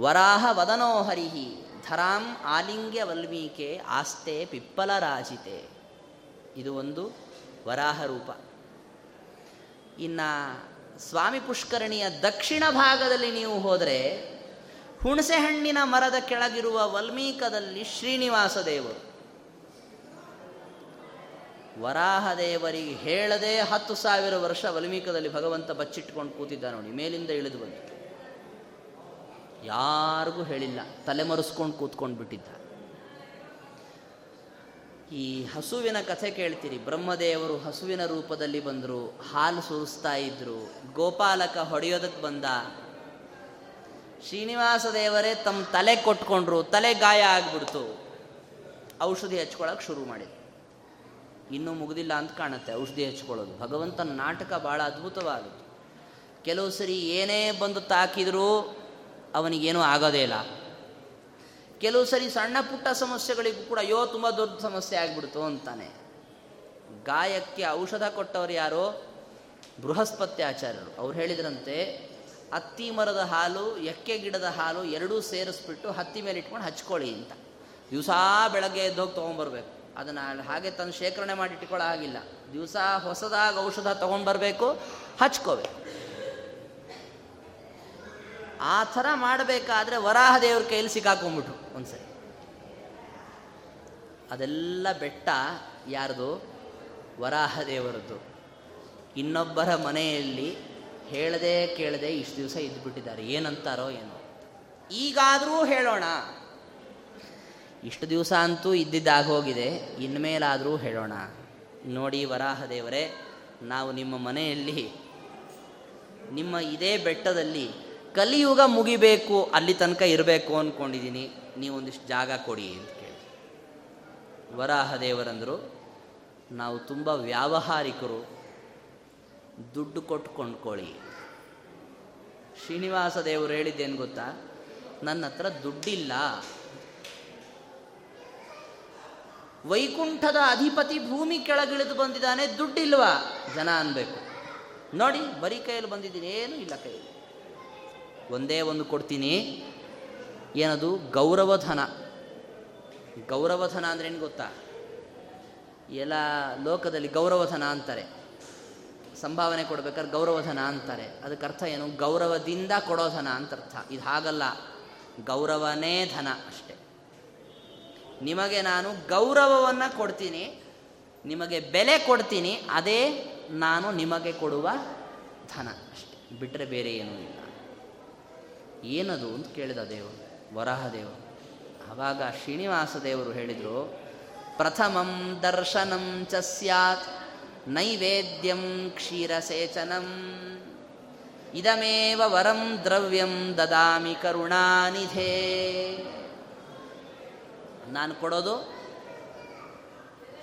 ವರಾಹ ವದನೋ ಹರಿಹಿ. ಧರಾಂ ಆಲಿಂಗ್ಯ ವಲ್ಮೀಕೆ ಆಸ್ತೆ ಪಿಪ್ಪಲರಾಜಿತೆ. ಇದು ಒಂದು ವರಾಹ ರೂಪ ಇನ್ನು ಸ್ವಾಮಿ ಪುಷ್ಕರಣಿಯ ದಕ್ಷಿಣ ಭಾಗದಲ್ಲಿ ನೀವು ಹೋದರೆ ಹುಣಸೆಹಣ್ಣಿನ ಮರದ ಕೆಳಗಿರುವ ವಲ್ಮೀಕದಲ್ಲಿ ಶ್ರೀನಿವಾಸ ದೇವರು ವರಾಹದೇವರಿಗೆ ಹೇಳದೆ ಹತ್ತು ಸಾವಿರ ವರ್ಷ ವಲ್ಮೀಕದಲ್ಲಿ ಭಗವಂತ ಬಚ್ಚಿಟ್ಕೊಂಡು ಕೂತಿದ್ದ ನೋಡಿ, ಮೇಲಿಂದ ಇಳಿದು ಬಂದು. ಯಾರಿಗೂ ಹೇಳಿಲ್ಲ. ತಲೆಮರೆಸ್ಕೊಂಡು ಕೂತ್ಕೊಂಡು ಬಿಟ್ಟಿದ್ದ. ಈ ಹಸುವಿನ ಕಥೆ ಕೇಳ್ತೀರಿ. ಬ್ರಹ್ಮದೇವರು ಹಸುವಿನ ರೂಪದಲ್ಲಿ ಬಂದರು, ಹಾಲು ಸುರಿಸ್ತಾ ಇದ್ರು, ಗೋಪಾಲಕ ಹೊಡೆಯೋದಕ್ಕೆ ಬಂದ. ಶ್ರೀನಿವಾಸ ದೇವರೇ ತಮ್ಮ ತಲೆ ಕೊಟ್ಕೊಂಡ್ರು, ತಲೆ ಗಾಯ ಆಗ್ಬಿಡ್ತು. ಔಷಧಿ ಹಚ್ಕೊಳಕ್ಕೆ ಶುರು ಮಾಡಿದ್ರು. ಇನ್ನೂ ಮುಗಿದಿಲ್ಲ ಅಂತ ಕಾಣುತ್ತೆ ಔಷಧಿ ಹಚ್ಕೊಳ್ಳೋದು. ಭಗವಂತನ ನಾಟಕ ಭಾಳ ಅದ್ಭುತವಾಗುತ್ತೆ ಕೆಲವು ಸರಿ ಏನೇ ಬಂದು ತಾಕಿದರೂ ಅವನಿಗೇನೂ ಆಗೋದೇ ಇಲ್ಲ. ಕೆಲವು ಸರಿ ಸಣ್ಣ ಪುಟ್ಟ ಸಮಸ್ಯೆಗಳಿಗೂ ಕೂಡ, ಅಯ್ಯೋ, ತುಂಬ ದೊಡ್ಡ ಸಮಸ್ಯೆ ಆಗ್ಬಿಡ್ತು ಅಂತಾನೆ. ಗಾಯಕ್ಕೆ ಔಷಧ ಕೊಟ್ಟವರು ಯಾರೋ? ಬೃಹಸ್ಪತಿ ಆಚಾರ್ಯರು. ಅವ್ರು ಹೇಳಿದ್ರಂತೆ, ಹತ್ತಿ ಮರದ ಹಾಲು, ಎಕ್ಕೆ ಗಿಡದ ಹಾಲು ಎರಡೂ ಸೇರಿಸ್ಬಿಟ್ಟು ಹತ್ತಿ ಮೇಲೆ ಇಟ್ಕೊಂಡು ಹಚ್ಕೊಳ್ಳಿ ಅಂತ. ದಿವಸ ಬೆಳಗ್ಗೆ ಎದ್ದೋಗಿ ತೊಗೊಂಬರ್ಬೇಕು ಅದನ್ನು ಹಾಗೆ ತಂದು ಶೇಖರಣೆ ಮಾಡಿ ಇಟ್ಕೊಳ್ಳೋ ಆಗಿಲ್ಲ ದಿವಸ ಹೊಸದಾಗಿ ಔಷಧ ತೊಗೊಂಡ್ಬರ್ಬೇಕು, ಹಚ್ಕೋಬೇಕು. ಆ ಥರ ಮಾಡಬೇಕಾದ್ರೆ ವರಾಹ ದೇವ್ರ ಕೈಯಲ್ಲಿ ಸಿಕ್ಕಾಕೊಂಡ್ಬಿಟ್ರು ಒಂದ್ಸರಿ. ಅದೆಲ್ಲ ಬೆಟ್ಟ ಯಾರದು? ವರಾಹ ದೇವರದ್ದು. ಇನ್ನೊಬ್ಬರ ಮನೆಯಲ್ಲಿ ಹೇಳದೆ ಕೇಳದೆ ಇಷ್ಟು ದಿವಸ ಇದ್ಬಿಟ್ಟಿದ್ದಾರೆ. ಏನಂತಾರೋ ಏನೋ. ಈಗಾದರೂ ಹೇಳೋಣ. ಇಷ್ಟು ದಿವಸ ಅಂತೂ ಇದ್ದಿದ್ದಾಗ ಹೋಗಿದೆ ಇನ್ಮೇಲಾದರೂ ಹೇಳೋಣ. ನೋಡಿ ವರಾಹ ದೇವರೇ, ನಾವು ನಿಮ್ಮ ಮನೆಯಲ್ಲಿ, ನಿಮ್ಮ ಇದೇ ಬೆಟ್ಟದಲ್ಲಿ ಕಲಿಯುಗ ಮುಗಿಬೇಕು, ಅಲ್ಲಿ ತನಕ ಇರಬೇಕು ಅಂದ್ಕೊಂಡಿದ್ದೀನಿ ನೀವೊಂದಿಷ್ಟು ಜಾಗ ಕೊಡಿ ಅಂತ ಕೇಳಿ. ವರಾಹ ದೇವರಂದರು ನಾವು ತುಂಬ ವ್ಯಾವಹಾರಿಕರು, ದುಡ್ಡು ಕೊಟ್ಟು ಕೊಂಡ್ಕೊಳ್ಳಿ ಶ್ರೀನಿವಾಸ ದೇವರು ಹೇಳಿದ್ದೇನು ಗೊತ್ತಾ? ನನ್ನ ಹತ್ರ ದುಡ್ಡಿಲ್ಲ. ವೈಕುಂಠದ ಅಧಿಪತಿ ಭೂಮಿ ಕೆಳಗಿಳಿದು ಬಂದಿದ್ದಾನೆ, ದುಡ್ಡಿಲ್ವಾ? ಜನ ಅನ್ಬೇಕು. ನೋಡಿ, ಬರೀ ಕೈಯಲ್ಲಿ ಬಂದಿದ್ದೀನಿ ಏನೂ ಇಲ್ಲ ಕೈಯಲ್ಲಿ. ಒಂದೇ ಒಂದು ಕೊಡ್ತೀನಿ. ಏನದು? ಗೌರವಧನ. ಗೌರವಧನ ಅಂದ್ರೆ ಏನು ಗೊತ್ತಾ? ಎಲ್ಲ ಲೋಕದಲ್ಲಿ ಗೌರವಧನ ಅಂತಾರೆ. ಸಂಭಾವನೆ ಕೊಡ್ಬೇಕಾದ್ರೆ ಗೌರವಧನ ಅಂತಾರೆ. ಅದಕ್ಕೆ ಅರ್ಥ ಏನು? ಗೌರವದಿಂದ ಕೊಡೋಧನ ಅಂತ ಅರ್ಥ. ಇದು ಹಾಗಲ್ಲ. ಗೌರವನೇ ಧನ ಅಷ್ಟೆ. ನಿಮಗೆ ನಾನು ಗೌರವವನ್ನು ಕೊಡ್ತೀನಿ. ನಿಮಗೆ ಬೆಲೆ ಕೊಡ್ತೀನಿ. ಅದೇ ನಾನು ನಿಮಗೆ ಕೊಡುವ ಧನ ಅಷ್ಟೆ. ಬಿಟ್ಟರೆ ಬೇರೆ ಏನೂ ಇಲ್ಲ. ಏನದು ಅಂತ ಕೇಳಿದ ದೇವರು ವರಹದೇವ ಆವಾಗ ಶ್ರೀನಿವಾಸ ದೇವರು ಹೇಳಿದರು, ಪ್ರಥಮಂ ದರ್ಶನಂ ಚ ಸ್ಯಾತ್, ನೈವೇದ್ಯಂ ಕ್ಷೀರಸೇಚನಂ. ಇದಮೇವ ವರಂ ದ್ರವ್ಯಂ ದದಾಮಿ ಕರುಣಾನಿಧೇ. ನಾನು ಕೊಡೋದು,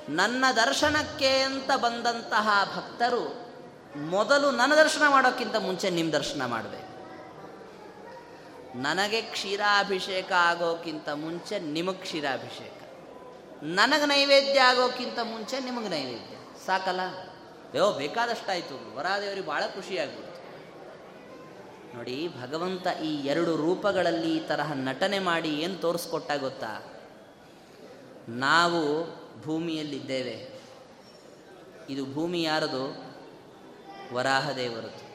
ನನ್ನ ದರ್ಶನಕ್ಕೆ ಅಂತ ಬಂದಂತಹ ಭಕ್ತರು, ಮೊದಲು ನನ್ನ ದರ್ಶನ ಮಾಡೋಕ್ಕಿಂತ ಮುಂಚೆ ನಿಮ್ಮ ದರ್ಶನ ಮಾಡಬೇಕು. ನನಗೆ ಕ್ಷೀರಾಭಿಷೇಕ ಆಗೋಕ್ಕಿಂತ ಮುಂಚೆ ನಿಮಗೆ ಕ್ಷೀರಾಭಿಷೇಕ. ನನಗೆ ನೈವೇದ್ಯ ಆಗೋಕ್ಕಿಂತ ಮುಂಚೆ ನಿಮಗೆ ನೈವೇದ್ಯ. ಸಾಕಲ್ಲ? ಯೋ, ಬೇಕಾದಷ್ಟಾಯಿತು. ವರಾದೇವರಿಗೆ ಭಾಳ ಖುಷಿಯಾಗ್ಬಿಡ್ತು. ನೋಡಿ, ಭಗವಂತ ಈ ಎರಡು ರೂಪಗಳಲ್ಲಿ ಈ ತರಹ ನಟನೆ ಮಾಡಿ ಏನು ತೋರಿಸ್ಕೊಟ್ಟ ಗೊತ್ತಾ? ನಾವು ಭೂಮಿಯಲ್ಲಿದ್ದೇವೆ. ಇದು ಭೂಮಿ ಯಾರದು? ವರಾಹದೇವರದು.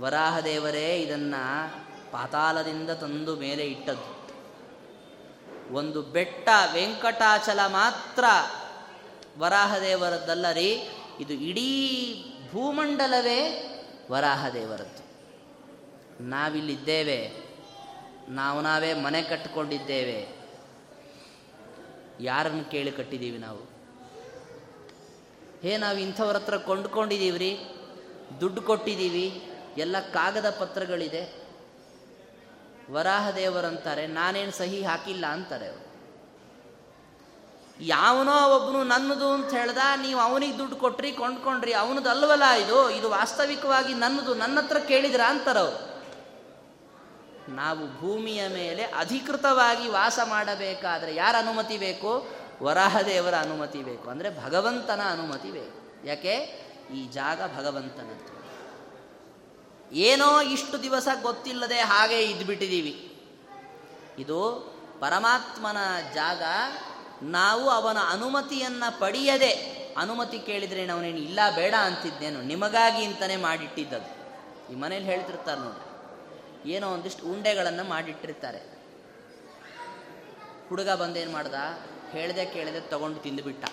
ವರಾಹದೇವರೇ ಇದನ್ನು ಪಾತಾಳದಿಂದ ತಂದು ಮೇಲೆ ಇಟ್ಟದ್ದು. ಒಂದು ಬೆಟ್ಟ ವೆಂಕಟಾಚಲ ಮಾತ್ರ ವರಾಹದೇವರದ್ದಲ್ಲ ರೀ ಇದು ಇಡೀ ಭೂಮಂಡಲವೇ ವರಾಹದೇವರದ್ದು. ನಾವಿಲ್ಲಿದ್ದೇವೆ, ನಾವು ನಾವೇ ಮನೆ ಕಟ್ಟಿಕೊಂಡಿದ್ದೇವೆ. ಯಾರನ್ನು ಕೇಳಿ ಕಟ್ಟಿದ್ದೀವಿ ನಾವು? ಹೇ, ನಾವು ಇಂಥವ್ರ ಹತ್ರ ಕೊಂಡ್ಕೊಂಡಿದ್ದೀವ್ರಿ, ದುಡ್ಡು ಕೊಟ್ಟಿದ್ದೀವಿ, ಎಲ್ಲ ಕಾಗದ ಪತ್ರಗಳಿದೆ. ವರಾಹದೇವರಂತಾರೆ, ನಾನೇನು ಸಹಿ ಹಾಕಿಲ್ಲ ಅಂತಾರೆ ಅವರು. ಯಾವನೋ ಒಬ್ಬನು ನನ್ನದು ಅಂತ ಹೇಳ್ದ, ನೀವು ಅವನಿಗೆ ದುಡ್ಡು ಕೊಟ್ರಿ, ಕೊಂಡ್ಕೊಂಡ್ರಿ, ಅವನದು ಅಲ್ವಲ್ಲ ಇದು ಇದು ವಾಸ್ತವಿಕವಾಗಿ ನನ್ನದು ನನ್ನ ಹತ್ರ ಕೇಳಿದ್ರ ಅಂತಾರವ್ರು ನಾವು ಭೂಮಿಯ ಮೇಲೆ ಅಧಿಕೃತವಾಗಿ ವಾಸ ಮಾಡಬೇಕಾದ್ರೆ ಯಾರ ಅನುಮತಿ ಬೇಕು? ವರಾಹದೇವರ ಅನುಮತಿ ಬೇಕು. ಅಂದರೆ ಭಗವಂತನ ಅನುಮತಿ ಬೇಕು. ಯಾಕೆ? ಈ ಜಾಗ ಭಗವಂತನದ್ದು. ಏನೋ ಇಷ್ಟು ದಿವಸ ಗೊತ್ತಿಲ್ಲದೆ ಹಾಗೆ ಇದ್ಬಿಟ್ಟಿದ್ದೀವಿ ಇದು ಪರಮಾತ್ಮನ ಜಾಗ, ನಾವು ಅವನ ಅನುಮತಿಯನ್ನು ಪಡೆಯದೆ, ಅನುಮತಿ ಕೇಳಿದರೆ ಅವನೇನು ಇಲ್ಲ, ಬೇಡ ಅಂತಿದ್ದೇನು, ನಿಮಗಾಗಿ ಅಂತಲೇ ಮಾಡಿಟ್ಟಿದ್ದದು ಈ ಮನೇಲಿ ಹೇಳ್ತಿರ್ತಾರೆ ನೋಡಿ ಏನೋ ಒಂದಿಷ್ಟು ಉಂಡೆಗಳನ್ನು ಮಾಡಿಟ್ಟಿರ್ತಾರೆ. ಹುಡುಗ ಬಂದೇನು ಮಾಡ್ದ, ಹೇಳ್ದೆ ಕೇಳದೆ ತಗೊಂಡು ತಿಂದುಬಿಟ್ಟ.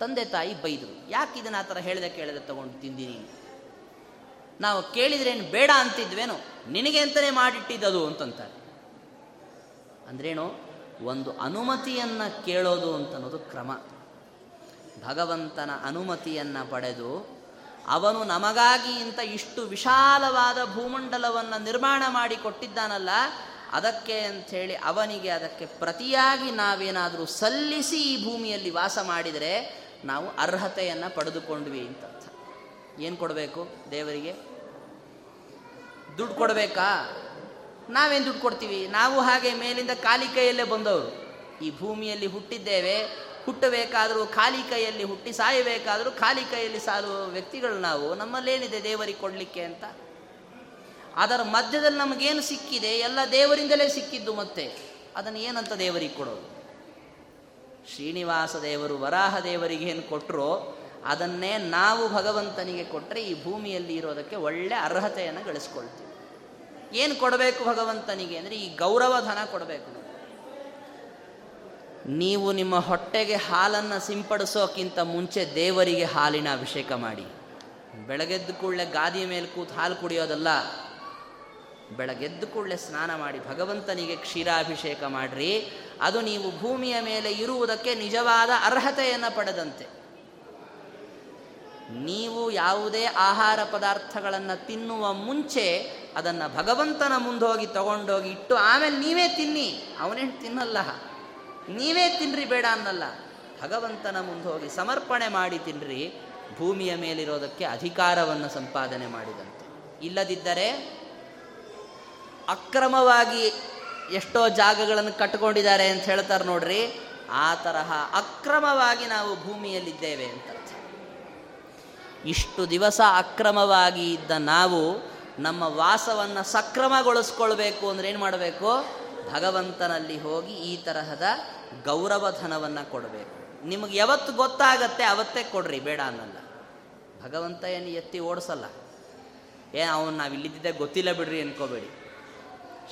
ತಂದೆ ತಾಯಿ ಬೈದರು, ಯಾಕೆ ಇದನ್ನ ಆ ಥರ ಹೇಳ್ದೆ ಕೇಳದೆ ತಗೊಂಡು ತಿಂದಿನಿ ನಾವು ಕೇಳಿದ್ರೇನು ಬೇಡ ಅಂತಿದ್ವೇನು ನಿನಗೆ ಅಂತಲೇ ಮಾಡಿಟ್ಟಿದ್ದದು ಅಂತಂತಾರೆ. ಅಂದ್ರೇನು? ಒಂದು ಅನುಮತಿಯನ್ನು ಕೇಳೋದು ಅಂತನ್ನೋದು ಕ್ರಮ. ಭಗವಂತನ ಅನುಮತಿಯನ್ನು ಪಡೆದು ಅವನು ನಮಗಾಗಿ ಇಂಥ ಇಷ್ಟು ವಿಶಾಲವಾದ ಭೂಮಂಡಲವನ್ನು ನಿರ್ಮಾಣ ಮಾಡಿ ಕೊಟ್ಟಿದ್ದಾನಲ್ಲ, ಅದಕ್ಕೆ ಅಂಥೇಳಿ ಅವನಿಗೆ ಅದಕ್ಕೆ ಪ್ರತಿಯಾಗಿ ನಾವೇನಾದರೂ ಸಲ್ಲಿಸಿ ಈ ಭೂಮಿಯಲ್ಲಿ ವಾಸ ಮಾಡಿದರೆ ನಾವು ಅರ್ಹತೆಯನ್ನು ಪಡೆದುಕೊಂಡ್ವಿ ಅಂತ. ಏನು ಕೊಡಬೇಕು ದೇವರಿಗೆ? ದುಡ್ಡು ಕೊಡಬೇಕಾ? ನಾವೇನು ದುಡ್ಡು ಕೊಡ್ತೀವಿ? ನಾವು ಹಾಗೆ ಮೇಲಿಂದ ಖಾಲಿ ಕೈಯಲ್ಲೇ ಬಂದವರು. ಈ ಭೂಮಿಯಲ್ಲಿ ಹುಟ್ಟಿದ್ದೇವೆ, ಹುಟ್ಟಬೇಕಾದರೂ ಖಾಲಿ ಕೈಯಲ್ಲಿ ಹುಟ್ಟಿ ಸಾಯಬೇಕಾದರೂ ಖಾಲಿ ಕೈಯಲ್ಲಿ ಸಾರುವ ವ್ಯಕ್ತಿಗಳು ನಾವು. ನಮ್ಮಲ್ಲೇನಿದೆ ದೇವರಿಗೆ ಕೊಡಲಿಕ್ಕೆ ಅಂತ? ಅದರ ಮಧ್ಯದಲ್ಲಿ ನಮಗೇನು ಸಿಕ್ಕಿದೆ? ಎಲ್ಲ ದೇವರಿಂದಲೇ ಸಿಕ್ಕಿದ್ದು ಮತ್ತೆ. ಅದನ್ನು ಏನಂತ ದೇವರಿಗೆ ಕೊಡೋದು? ಶ್ರೀನಿವಾಸ ದೇವರು, ವರಾಹ ದೇವರಿಗೆ ಏನು ಕೊಟ್ಟರೋ ಅದನ್ನೇ ನಾವು ಭಗವಂತನಿಗೆ ಕೊಟ್ಟರೆ ಈ ಭೂಮಿಯಲ್ಲಿ ಇರೋದಕ್ಕೆ ಒಳ್ಳೆ ಅರ್ಹತೆಯನ್ನು ಗಳಿಸ್ಕೊಳ್ತೀವಿ. ಏನು ಕೊಡಬೇಕು ಭಗವಂತನಿಗೆ ಅಂದರೆ ಈ ಗೌರವ ಧನ ಕೊಡಬೇಕು ನೀವು ನಿಮ್ಮ ಹೊಟ್ಟೆಗೆ ಹಾಲನ್ನು ಸಿಂಪಡಿಸೋಕ್ಕಿಂತ ಮುಂಚೆ ದೇವರಿಗೆ ಹಾಲಿನ ಅಭಿಷೇಕ ಮಾಡಿ. ಬೆಳಗೆದ್ದು ಕೂಡಲೇ ಗಾದಿಯ ಮೇಲೆ ಕೂತು ಹಾಲು ಕುಡಿಯೋದಲ್ಲ. ಬೆಳಗೆದ್ದು ಕೂಡಲೇ ಸ್ನಾನ ಮಾಡಿ ಭಗವಂತನಿಗೆ ಕ್ಷೀರಾಭಿಷೇಕ ಮಾಡಿರಿ. ಅದು ನೀವು ಭೂಮಿಯ ಮೇಲೆ ಇರುವುದಕ್ಕೆ ನಿಜವಾದ ಅರ್ಹತೆಯನ್ನು ಪಡೆದಂತೆ. ನೀವು ಯಾವುದೇ ಆಹಾರ ಪದಾರ್ಥಗಳನ್ನು ತಿನ್ನುವ ಮುಂಚೆ ಅದನ್ನು ಭಗವಂತನ ಮುಂದೋಗಿ ತಗೊಂಡೋಗಿ ಇಟ್ಟು ಆಮೇಲೆ ನೀವೇ ತಿನ್ನಿ. ಅವನೇನು ತಿನ್ನಲ್ಲ. ನೀವೇ ತಿನ್ರಿ ಬೇಡ ಅನ್ನಲ್ಲ. ಭಗವಂತನ ಮುಂದೆ ಹೋಗಿ ಸಮರ್ಪಣೆ ಮಾಡಿ ತಿನ್ರಿ. ಭೂಮಿಯ ಮೇಲಿರೋದಕ್ಕೆ ಅಧಿಕಾರವನ್ನು ಸಂಪಾದನೆ ಮಾಡಿದಂತೆ. ಇಲ್ಲದಿದ್ದರೆ ಅಕ್ರಮವಾಗಿ ಎಷ್ಟೋ ಜಾಗಗಳನ್ನು ಕಟ್ಕೊಂಡಿದ್ದಾರೆ ಅಂತ ಹೇಳ್ತಾರೆ ನೋಡ್ರಿ. ಆ ತರಹ ಅಕ್ರಮವಾಗಿ ನಾವು ಭೂಮಿಯಲ್ಲಿದ್ದೇವೆ ಅಂತ. ಇಷ್ಟು ದಿವಸ ಅಕ್ರಮವಾಗಿ ಇದ್ದ ನಾವು ನಮ್ಮ ವಾಸವನ್ನು ಸಕ್ರಮಗೊಳಿಸ್ಕೊಳ್ಬೇಕು ಅಂದ್ರೆ ಏನು ಮಾಡಬೇಕು? ಭಗವಂತನಲ್ಲಿ ಹೋಗಿ ಈ ತರಹದ ಗೌರವಧನವನ್ನು ಕೊಡಬೇಕು. ನಿಮಗೆ ಯಾವತ್ತು ಗೊತ್ತಾಗತ್ತೆ ಅವತ್ತೇ ಕೊಡ್ರಿ, ಬೇಡ ಅನ್ನಲ್ಲ. ಭಗವಂತ ಏನು ಎತ್ತಿ ಓಡಿಸಲ್ಲ. ಏ, ಅವನು ನಾವು ಇಲ್ಲಿದ್ದಿದ್ದೆ ಗೊತ್ತಿಲ್ಲ ಬಿಡ್ರಿ ಅನ್ಕೋಬೇಡಿ.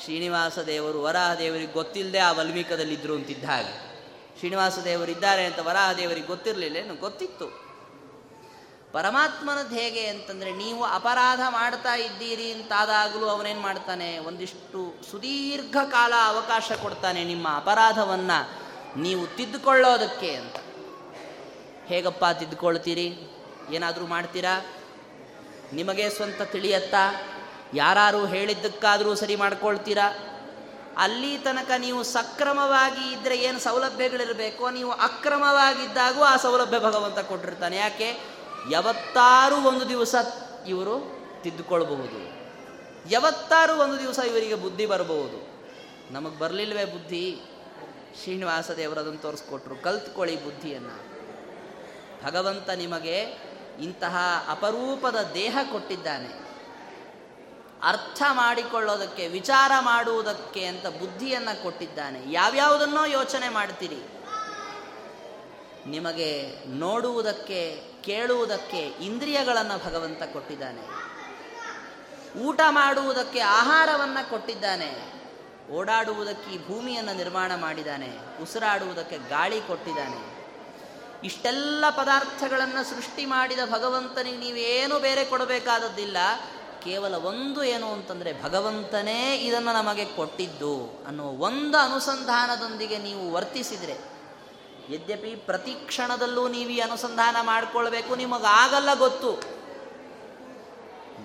ಶ್ರೀನಿವಾಸ ದೇವರು ವರಾಹ ದೇವರಿಗೆ ಗೊತ್ತಿಲ್ಲದೆ ಆ ವಲ್ಮೀಕದಲ್ಲಿದ್ದರು ಅಂತಿದ್ದ ಹಾಗೆ. ಶ್ರೀನಿವಾಸ ದೇವರು ಇದ್ದಾರೆ ಅಂತ ವರಾಹ ದೇವರಿಗೆ ಗೊತ್ತಿರಲಿಲ್ಲ, ಏನು ಗೊತ್ತಿತ್ತು. ಪರಮಾತ್ಮನದ್ದು ಹೇಗೆ ಅಂತಂದರೆ ನೀವು ಅಪರಾಧ ಮಾಡ್ತಾ ಇದ್ದೀರಿ ಅಂತಾದಾಗಲೂ ಅವನೇನು ಮಾಡ್ತಾನೆ? ಒಂದಿಷ್ಟು ಸುದೀರ್ಘ ಕಾಲ ಅವಕಾಶ ಕೊಡ್ತಾನೆ ನಿಮ್ಮ ಅಪರಾಧವನ್ನು. ನೀವು ತಿದ್ದುಕೊಳ್ಳೋದಕ್ಕೆ ಅಂತ. ಹೇಗಪ್ಪ ತಿದ್ದುಕೊಳ್ತೀರಿ? ಏನಾದರೂ ಮಾಡ್ತೀರಾ? ನಿಮಗೆ ಸ್ವಂತ ತಿಳಿಯತ್ತಾ? ಯಾರು ಹೇಳಿದ್ದಕ್ಕಾದರೂ ಸರಿ ಮಾಡ್ಕೊಳ್ತೀರಾ? ಅಲ್ಲಿ ತನಕ ನೀವು ಸಕ್ರಮವಾಗಿ ಇದ್ದರೆ ಏನು ಸೌಲಭ್ಯಗಳಿರಬೇಕೋ? ನೀವು ಅಕ್ರಮವಾಗಿದ್ದಾಗೂ ಆ ಸೌಲಭ್ಯ ಭಗವಂತ ಕೊಟ್ಟಿರ್ತಾನೆ. ಯಾಕೆ? ಯಾವತ್ತಾರೂ ಒಂದು ದಿವಸ ಇವರು ತಿದ್ದುಕೊಳ್ಬಹುದು. ಯಾವತ್ತಾರು ಒಂದು ದಿವಸ ಇವರಿಗೆ ಬುದ್ಧಿ ಬರಬಹುದು. ನಮಗೆ ಬರಲಿಲ್ವೇ ಬುದ್ಧಿ? ಶ್ರೀನಿವಾಸ ದೇವರದನ್ನು ತೋರಿಸ್ಕೊಟ್ರು. ಕಲ್ತ್ಕೊಳ್ಳಿ ಬುದ್ಧಿಯನ್ನು. ಭಗವಂತ ನಿಮಗೆ ಇಂತಹ ಅಪರೂಪದ ದೇಹ ಕೊಟ್ಟಿದ್ದಾನೆ. ಅರ್ಥ ಮಾಡಿಕೊಳ್ಳೋದಕ್ಕೆ, ವಿಚಾರ ಮಾಡುವುದಕ್ಕೆ ಅಂತ ಬುದ್ಧಿಯನ್ನು ಕೊಟ್ಟಿದ್ದಾನೆ. ಯಾವ್ಯಾವುದನ್ನೋ ಯೋಚನೆ ಮಾಡ್ತೀರಿ. ನಿಮಗೆ ನೋಡುವುದಕ್ಕೆ ಕೇಳುವುದಕ್ಕೆ ಇಂದ್ರಿಯಗಳನ್ನು ಭಗವಂತ ಕೊಟ್ಟಿದ್ದಾನೆ. ಊಟ ಮಾಡುವುದಕ್ಕೆ ಆಹಾರವನ್ನು ಕೊಟ್ಟಿದ್ದಾನೆ. ಓಡಾಡುವುದಕ್ಕೆ ಈ ಭೂಮಿಯನ್ನು ನಿರ್ಮಾಣ ಮಾಡಿದ್ದಾನೆ. ಉಸಿರಾಡುವುದಕ್ಕೆ ಗಾಳಿ ಕೊಟ್ಟಿದ್ದಾನೆ. ಇಷ್ಟೆಲ್ಲ ಪದಾರ್ಥಗಳನ್ನು ಸೃಷ್ಟಿ ಮಾಡಿದ ಭಗವಂತನಿಗೆ ನೀವೇನು ಬೇರೆ ಕೊಡಬೇಕಾದದ್ದಿಲ್ಲ. ಕೇವಲ ಒಂದು ಏನು ಅಂತಂದರೆ ಭಗವಂತನೇ ಇದನ್ನು ನಮಗೆ ಕೊಟ್ಟಿದ್ದು ಅನ್ನೋ ಒಂದು ಅನುಸಂಧಾನದೊಂದಿಗೆ ನೀವು ವರ್ತಿಸಿದರೆ ಯದ್ಯಪಿ ಪ್ರತಿ ಕ್ಷಣದಲ್ಲೂ ನೀವು ಈ ಅನುಸಂಧಾನ ಮಾಡಿಕೊಳ್ಬೇಕು, ನಿಮಗಾಗಲ್ಲ ಗೊತ್ತು.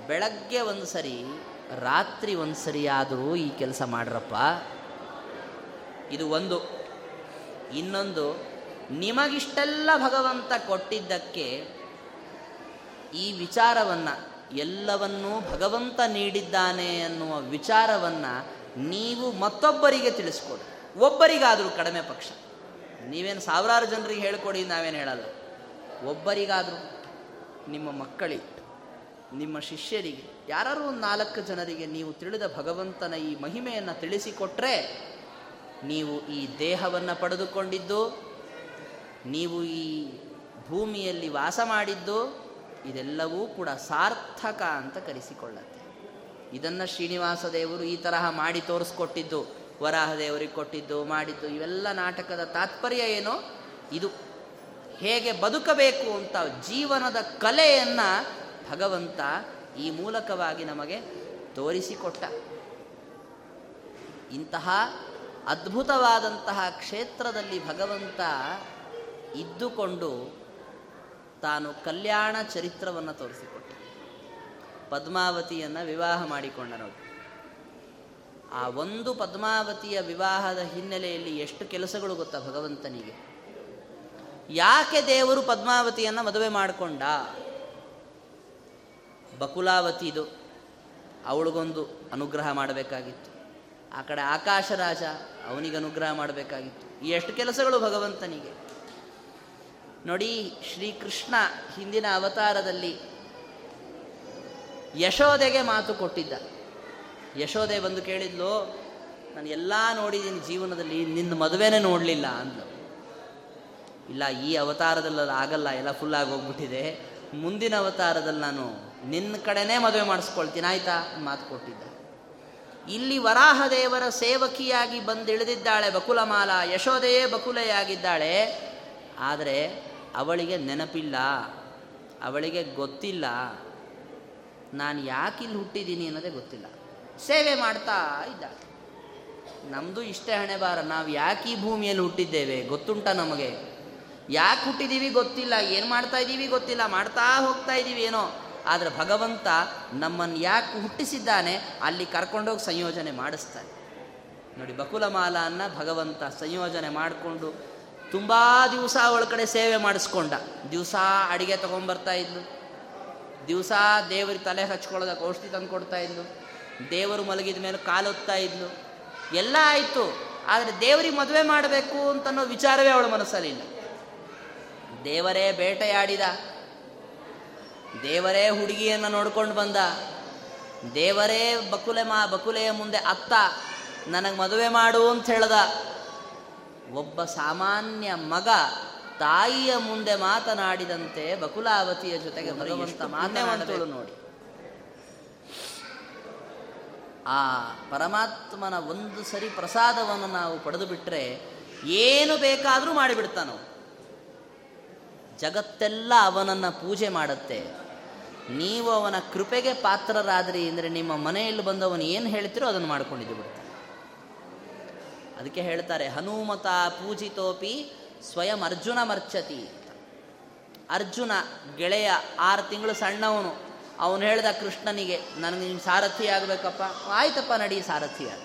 ಬೆಳಗ್ಗೆ ಒಂದು ಸರಿ ರಾತ್ರಿ ಒಂದು ಆದರೂ ಈ ಕೆಲಸ ಮಾಡ್ರಪ್ಪ. ಇದು ಒಂದು. ಇನ್ನೊಂದು, ನಿಮಗಿಷ್ಟೆಲ್ಲ ಭಗವಂತ ಕೊಟ್ಟಿದ್ದಕ್ಕೆ ಈ ವಿಚಾರವನ್ನು, ಎಲ್ಲವನ್ನೂ ಭಗವಂತ ನೀಡಿದ್ದಾನೆ ಅನ್ನುವ ವಿಚಾರವನ್ನು ನೀವು ಮತ್ತೊಬ್ಬರಿಗೆ ತಿಳಿಸ್ಕೊಡಿ. ಒಬ್ಬರಿಗಾದರೂ ಕಡಿಮೆ ಪಕ್ಷ. ನೀವೇನು ಸಾವಿರಾರು ಜನರಿಗೆ ಹೇಳ್ಕೊಡಿ, ನಾವೇನು ಹೇಳಲ್ಲ. ಒಬ್ಬರಿಗಾದರೂ ನಿಮ್ಮ ಮಕ್ಕಳಿಗೆ, ನಿಮ್ಮ ಶಿಷ್ಯರಿಗೆ ಯಾರು ಒಂದು ನಾಲ್ಕು ಜನರಿಗೆ ನೀವು ತಿಳಿದ ಭಗವಂತನ ಈ ಮಹಿಮೆಯನ್ನು ತಿಳಿಸಿಕೊಟ್ರೆ ನೀವು ಈ ದೇಹವನ್ನು ಪಡೆದುಕೊಂಡಿದ್ದು, ನೀವು ಈ ಭೂಮಿಯಲ್ಲಿ ವಾಸ ಮಾಡಿದ್ದು, ಇದೆಲ್ಲವೂ ಕೂಡ ಸಾರ್ಥಕ ಅಂತ ಕರೆಸಿಕೊಳ್ಳುತ್ತೆ. ಇದನ್ನು ಶ್ರೀನಿವಾಸ ದೇವರು ಈ ತರಹ ಮಾಡಿ ತೋರಿಸ್ಕೊಟ್ಟಿದ್ದು. ವರಾಹ ದೇವರಿಗೆ ಕೊಟ್ಟಿದ್ದು, ಮಾಡಿದ್ದು, ಇವೆಲ್ಲ ನಾಟಕದ ತಾತ್ಪರ್ಯ ಏನೋ? ಇದು ಹೇಗೆ ಬದುಕಬೇಕು ಅಂತ ಜೀವನದ ಕಲೆಯನ್ನು ಭಗವಂತ ಈ ಮೂಲಕವಾಗಿ ನಮಗೆ ತೋರಿಸಿಕೊಟ್ಟ. ಇಂತಹ ಅದ್ಭುತವಾದಂತಹ ಕ್ಷೇತ್ರದಲ್ಲಿ ಭಗವಂತ ಇದ್ದುಕೊಂಡು ತಾನು ಕಲ್ಯಾಣ ಚರಿತ್ರವನ್ನು ತೋರಿಸಿಕೊಟ್ಟ. ಪದ್ಮಾವತಿಯನ್ನು ವಿವಾಹ ಮಾಡಿಕೊಂಡ ಆ ಒಂದು ಪದ್ಮಾವತಿಯ ವಿವಾಹದ ಹಿನ್ನೆಲೆಯಲ್ಲಿ ಎಷ್ಟು ಕೆಲಸಗಳು ಗೊತ್ತಾ ಭಗವಂತನಿಗೆ? ಯಾಕೆ ದೇವರು ಪದ್ಮಾವತಿಯನ್ನು ಮದುವೆ ಮಾಡಿಕೊಂಡ? ಬಕುಲಾವತಿದು ಅವಳಿಗೊಂದು ಅನುಗ್ರಹ ಮಾಡಬೇಕಾಗಿತ್ತು. ಆ ಕಡೆ ಆಕಾಶ ರಾಜ ಅವನಿಗೆ ಅನುಗ್ರಹ ಮಾಡಬೇಕಾಗಿತ್ತು. ಈ ಎಷ್ಟು ಕೆಲಸಗಳು ಭಗವಂತನಿಗೆ? ನೋಡಿ, ಶ್ರೀಕೃಷ್ಣ ಹಿಂದಿನ ಅವತಾರದಲ್ಲಿ ಯಶೋದೆಗೆ ಮಾತು ಕೊಟ್ಟಿದ್ದ. ಯಶೋದೆ ಬಂದು ಕೇಳಿದ್ಲು, ನಾನು ಎಲ್ಲ ನೋಡಿದ್ದೀನಿ ಜೀವನದಲ್ಲಿ, ನಿನ್ನ ಮದುವೆನೇ ನೋಡಲಿಲ್ಲ ಅಂದ್ಲು. ಇಲ್ಲ, ಈ ಅವತಾರದಲ್ಲಿ ಆಗಲ್ಲ, ಎಲ್ಲ ಫುಲ್ ಆಗಿ ಹೋಗ್ಬಿಟ್ಟಿದೆ. ಮುಂದಿನ ಅವತಾರದಲ್ಲಿ ನಾನು ನಿನ್ನ ಕಡೆನೇ ಮದುವೆ ಮಾಡಿಸ್ಕೊಳ್ತೀನಿ, ಆಯ್ತಾ? ಮಾತು ಕೊಟ್ಟಿದ್ದ. ಇಲ್ಲಿ ವರಾಹದೇವರ ಸೇವಕಿಯಾಗಿ ಬಂದಿಳಿದಿದ್ದಾಳೆ ಬಕುಲಮಾಲ ಯಶೋದೆಯೇ ಬಕುಲೆಯಾಗಿದ್ದಾಳೆ. ಆದರೆ ಅವಳಿಗೆ ನೆನಪಿಲ್ಲ, ಅವಳಿಗೆ ಗೊತ್ತಿಲ್ಲ. ನಾನು ಯಾಕೆ ಇಲ್ಲಿ ಹುಟ್ಟಿದ್ದೀನಿ ಅನ್ನೋದೇ ಗೊತ್ತಿಲ್ಲ. ಸೇವೆ ಮಾಡ್ತಾ ಇದ್ದ ನಮ್ಮದು ಇಷ್ಟೇ ಹಣೆ ಬಾರ ನಾವು ಯಾಕೆ ಈ ಭೂಮಿಯಲ್ಲಿ ಹುಟ್ಟಿದ್ದೇವೆ ಗೊತ್ತುಂಟ ನಮಗೆ? ಯಾಕೆ ಹುಟ್ಟಿದ್ದೀವಿ ಗೊತ್ತಿಲ್ಲ, ಏನು ಮಾಡ್ತಾ ಇದ್ದೀವಿ ಗೊತ್ತಿಲ್ಲ, ಮಾಡ್ತಾ ಹೋಗ್ತಾ ಇದ್ದೀವಿ ಏನೋ. ಆದರೆ ಭಗವಂತ ನಮ್ಮನ್ನು ಯಾಕೆ ಹುಟ್ಟಿಸಿದ್ದಾನೆ, ಅಲ್ಲಿ ಕರ್ಕೊಂಡೋಗಿ ಸಂಯೋಜನೆ ಮಾಡಿಸ್ತಾನೆ. ನೋಡಿ, ಬಕುಲಮಾಲನ್ನು ಭಗವಂತ ಸಂಯೋಜನೆ ಮಾಡಿಕೊಂಡು ತುಂಬ ದಿವಸ ಅವಳ ಸೇವೆ ಮಾಡಿಸ್ಕೊಂಡ. ದಿವಸ ಅಡಿಗೆ ತೊಗೊಂಬರ್ತಾ ಇದ್ಲು. ದಿವಸ ದೇವರಿಗೆ ತಲೆ ಹಚ್ಕೊಳ್ಳೋದಕ್ಕೆ ಔಷಧಿ ತಂದು ಕೊಡ್ತಾ ದೇವರು ಮಲಗಿದ ಮೇಲೆ ಕಾಲೊತ್ತಾ ಇದ್ಲು. ಎಲ್ಲ ಆಯಿತು ಆದರೆ ದೇವರಿಗೆ ಮದುವೆ ಮಾಡಬೇಕು ಅಂತನ್ನೋ ವಿಚಾರವೇ ಅವಳ ಮನಸ್ಸಲ್ಲಿಲ್ಲ ದೇವರೇ ಬೇಟೆಯಾಡಿದ ದೇವರೇ ಹುಡುಗಿಯನ್ನು ನೋಡ್ಕೊಂಡು ಬಂದ ದೇವರೇ ಬಕುಲೆ ಮಾ ಬಕುಲೆಯ ಮುಂದೆ ಅತ್ತ ನನಗೆ ಮದುವೆ ಮಾಡು ಅಂತ ಹೇಳ್ದ. ಒಬ್ಬ ಸಾಮಾನ್ಯ ಮಗ ತಾಯಿಯ ಮುಂದೆ ಮಾತನಾಡಿದಂತೆ ಬಕುಲಾವತಿಯ ಜೊತೆಗೆ ಭಗವಂತ ಮಾತನಾಡಲು ನೋಡಿ ಆ ಪರಮಾತ್ಮನ ಒಂದು ಸರಿ ಪ್ರಸಾದವನ್ನು ನಾವು ಪಡೆದು ಬಿಟ್ಟರೆ ಏನು ಬೇಕಾದರೂ ಮಾಡಿಬಿಡ್ತಾನೋ ಜಗತ್ತೆಲ್ಲ ಅವನನ್ನು ಪೂಜೆ ಮಾಡುತ್ತೆ. ನೀವು ಅವನ ಕೃಪೆಗೆ ಪಾತ್ರರಾದ್ರಿ ಅಂದರೆ ನಿಮ್ಮ ಮನೆಯಲ್ಲಿ ಬಂದವನು ಏನು ಹೇಳ್ತಿರೋ ಅದನ್ನು ಮಾಡ್ಕೊಂಡಿದ್ದು ಬಿಡ್ತಾನೆ. ಅದಕ್ಕೆ ಹೇಳ್ತಾರೆ, ಹನುಮತ ಪೂಜಿತೋಪಿ ಸ್ವಯಂ ಅರ್ಜುನ ಮರ್ಚತಿ ಅರ್ಜುನ ಗೆಳೆಯ ಆರು ತಿಂಗಳು ಸಣ್ಣವನು. ಅವನು ಹೇಳ್ದ ಕೃಷ್ಣನಿಗೆ, ನನಗೆ ನಿಮ್ಮ ಸಾರಥಿ ಆಗಬೇಕಪ್ಪ. ಆಯ್ತಪ್ಪ ನಡಿ, ಸಾರಥಿ ಆಗ.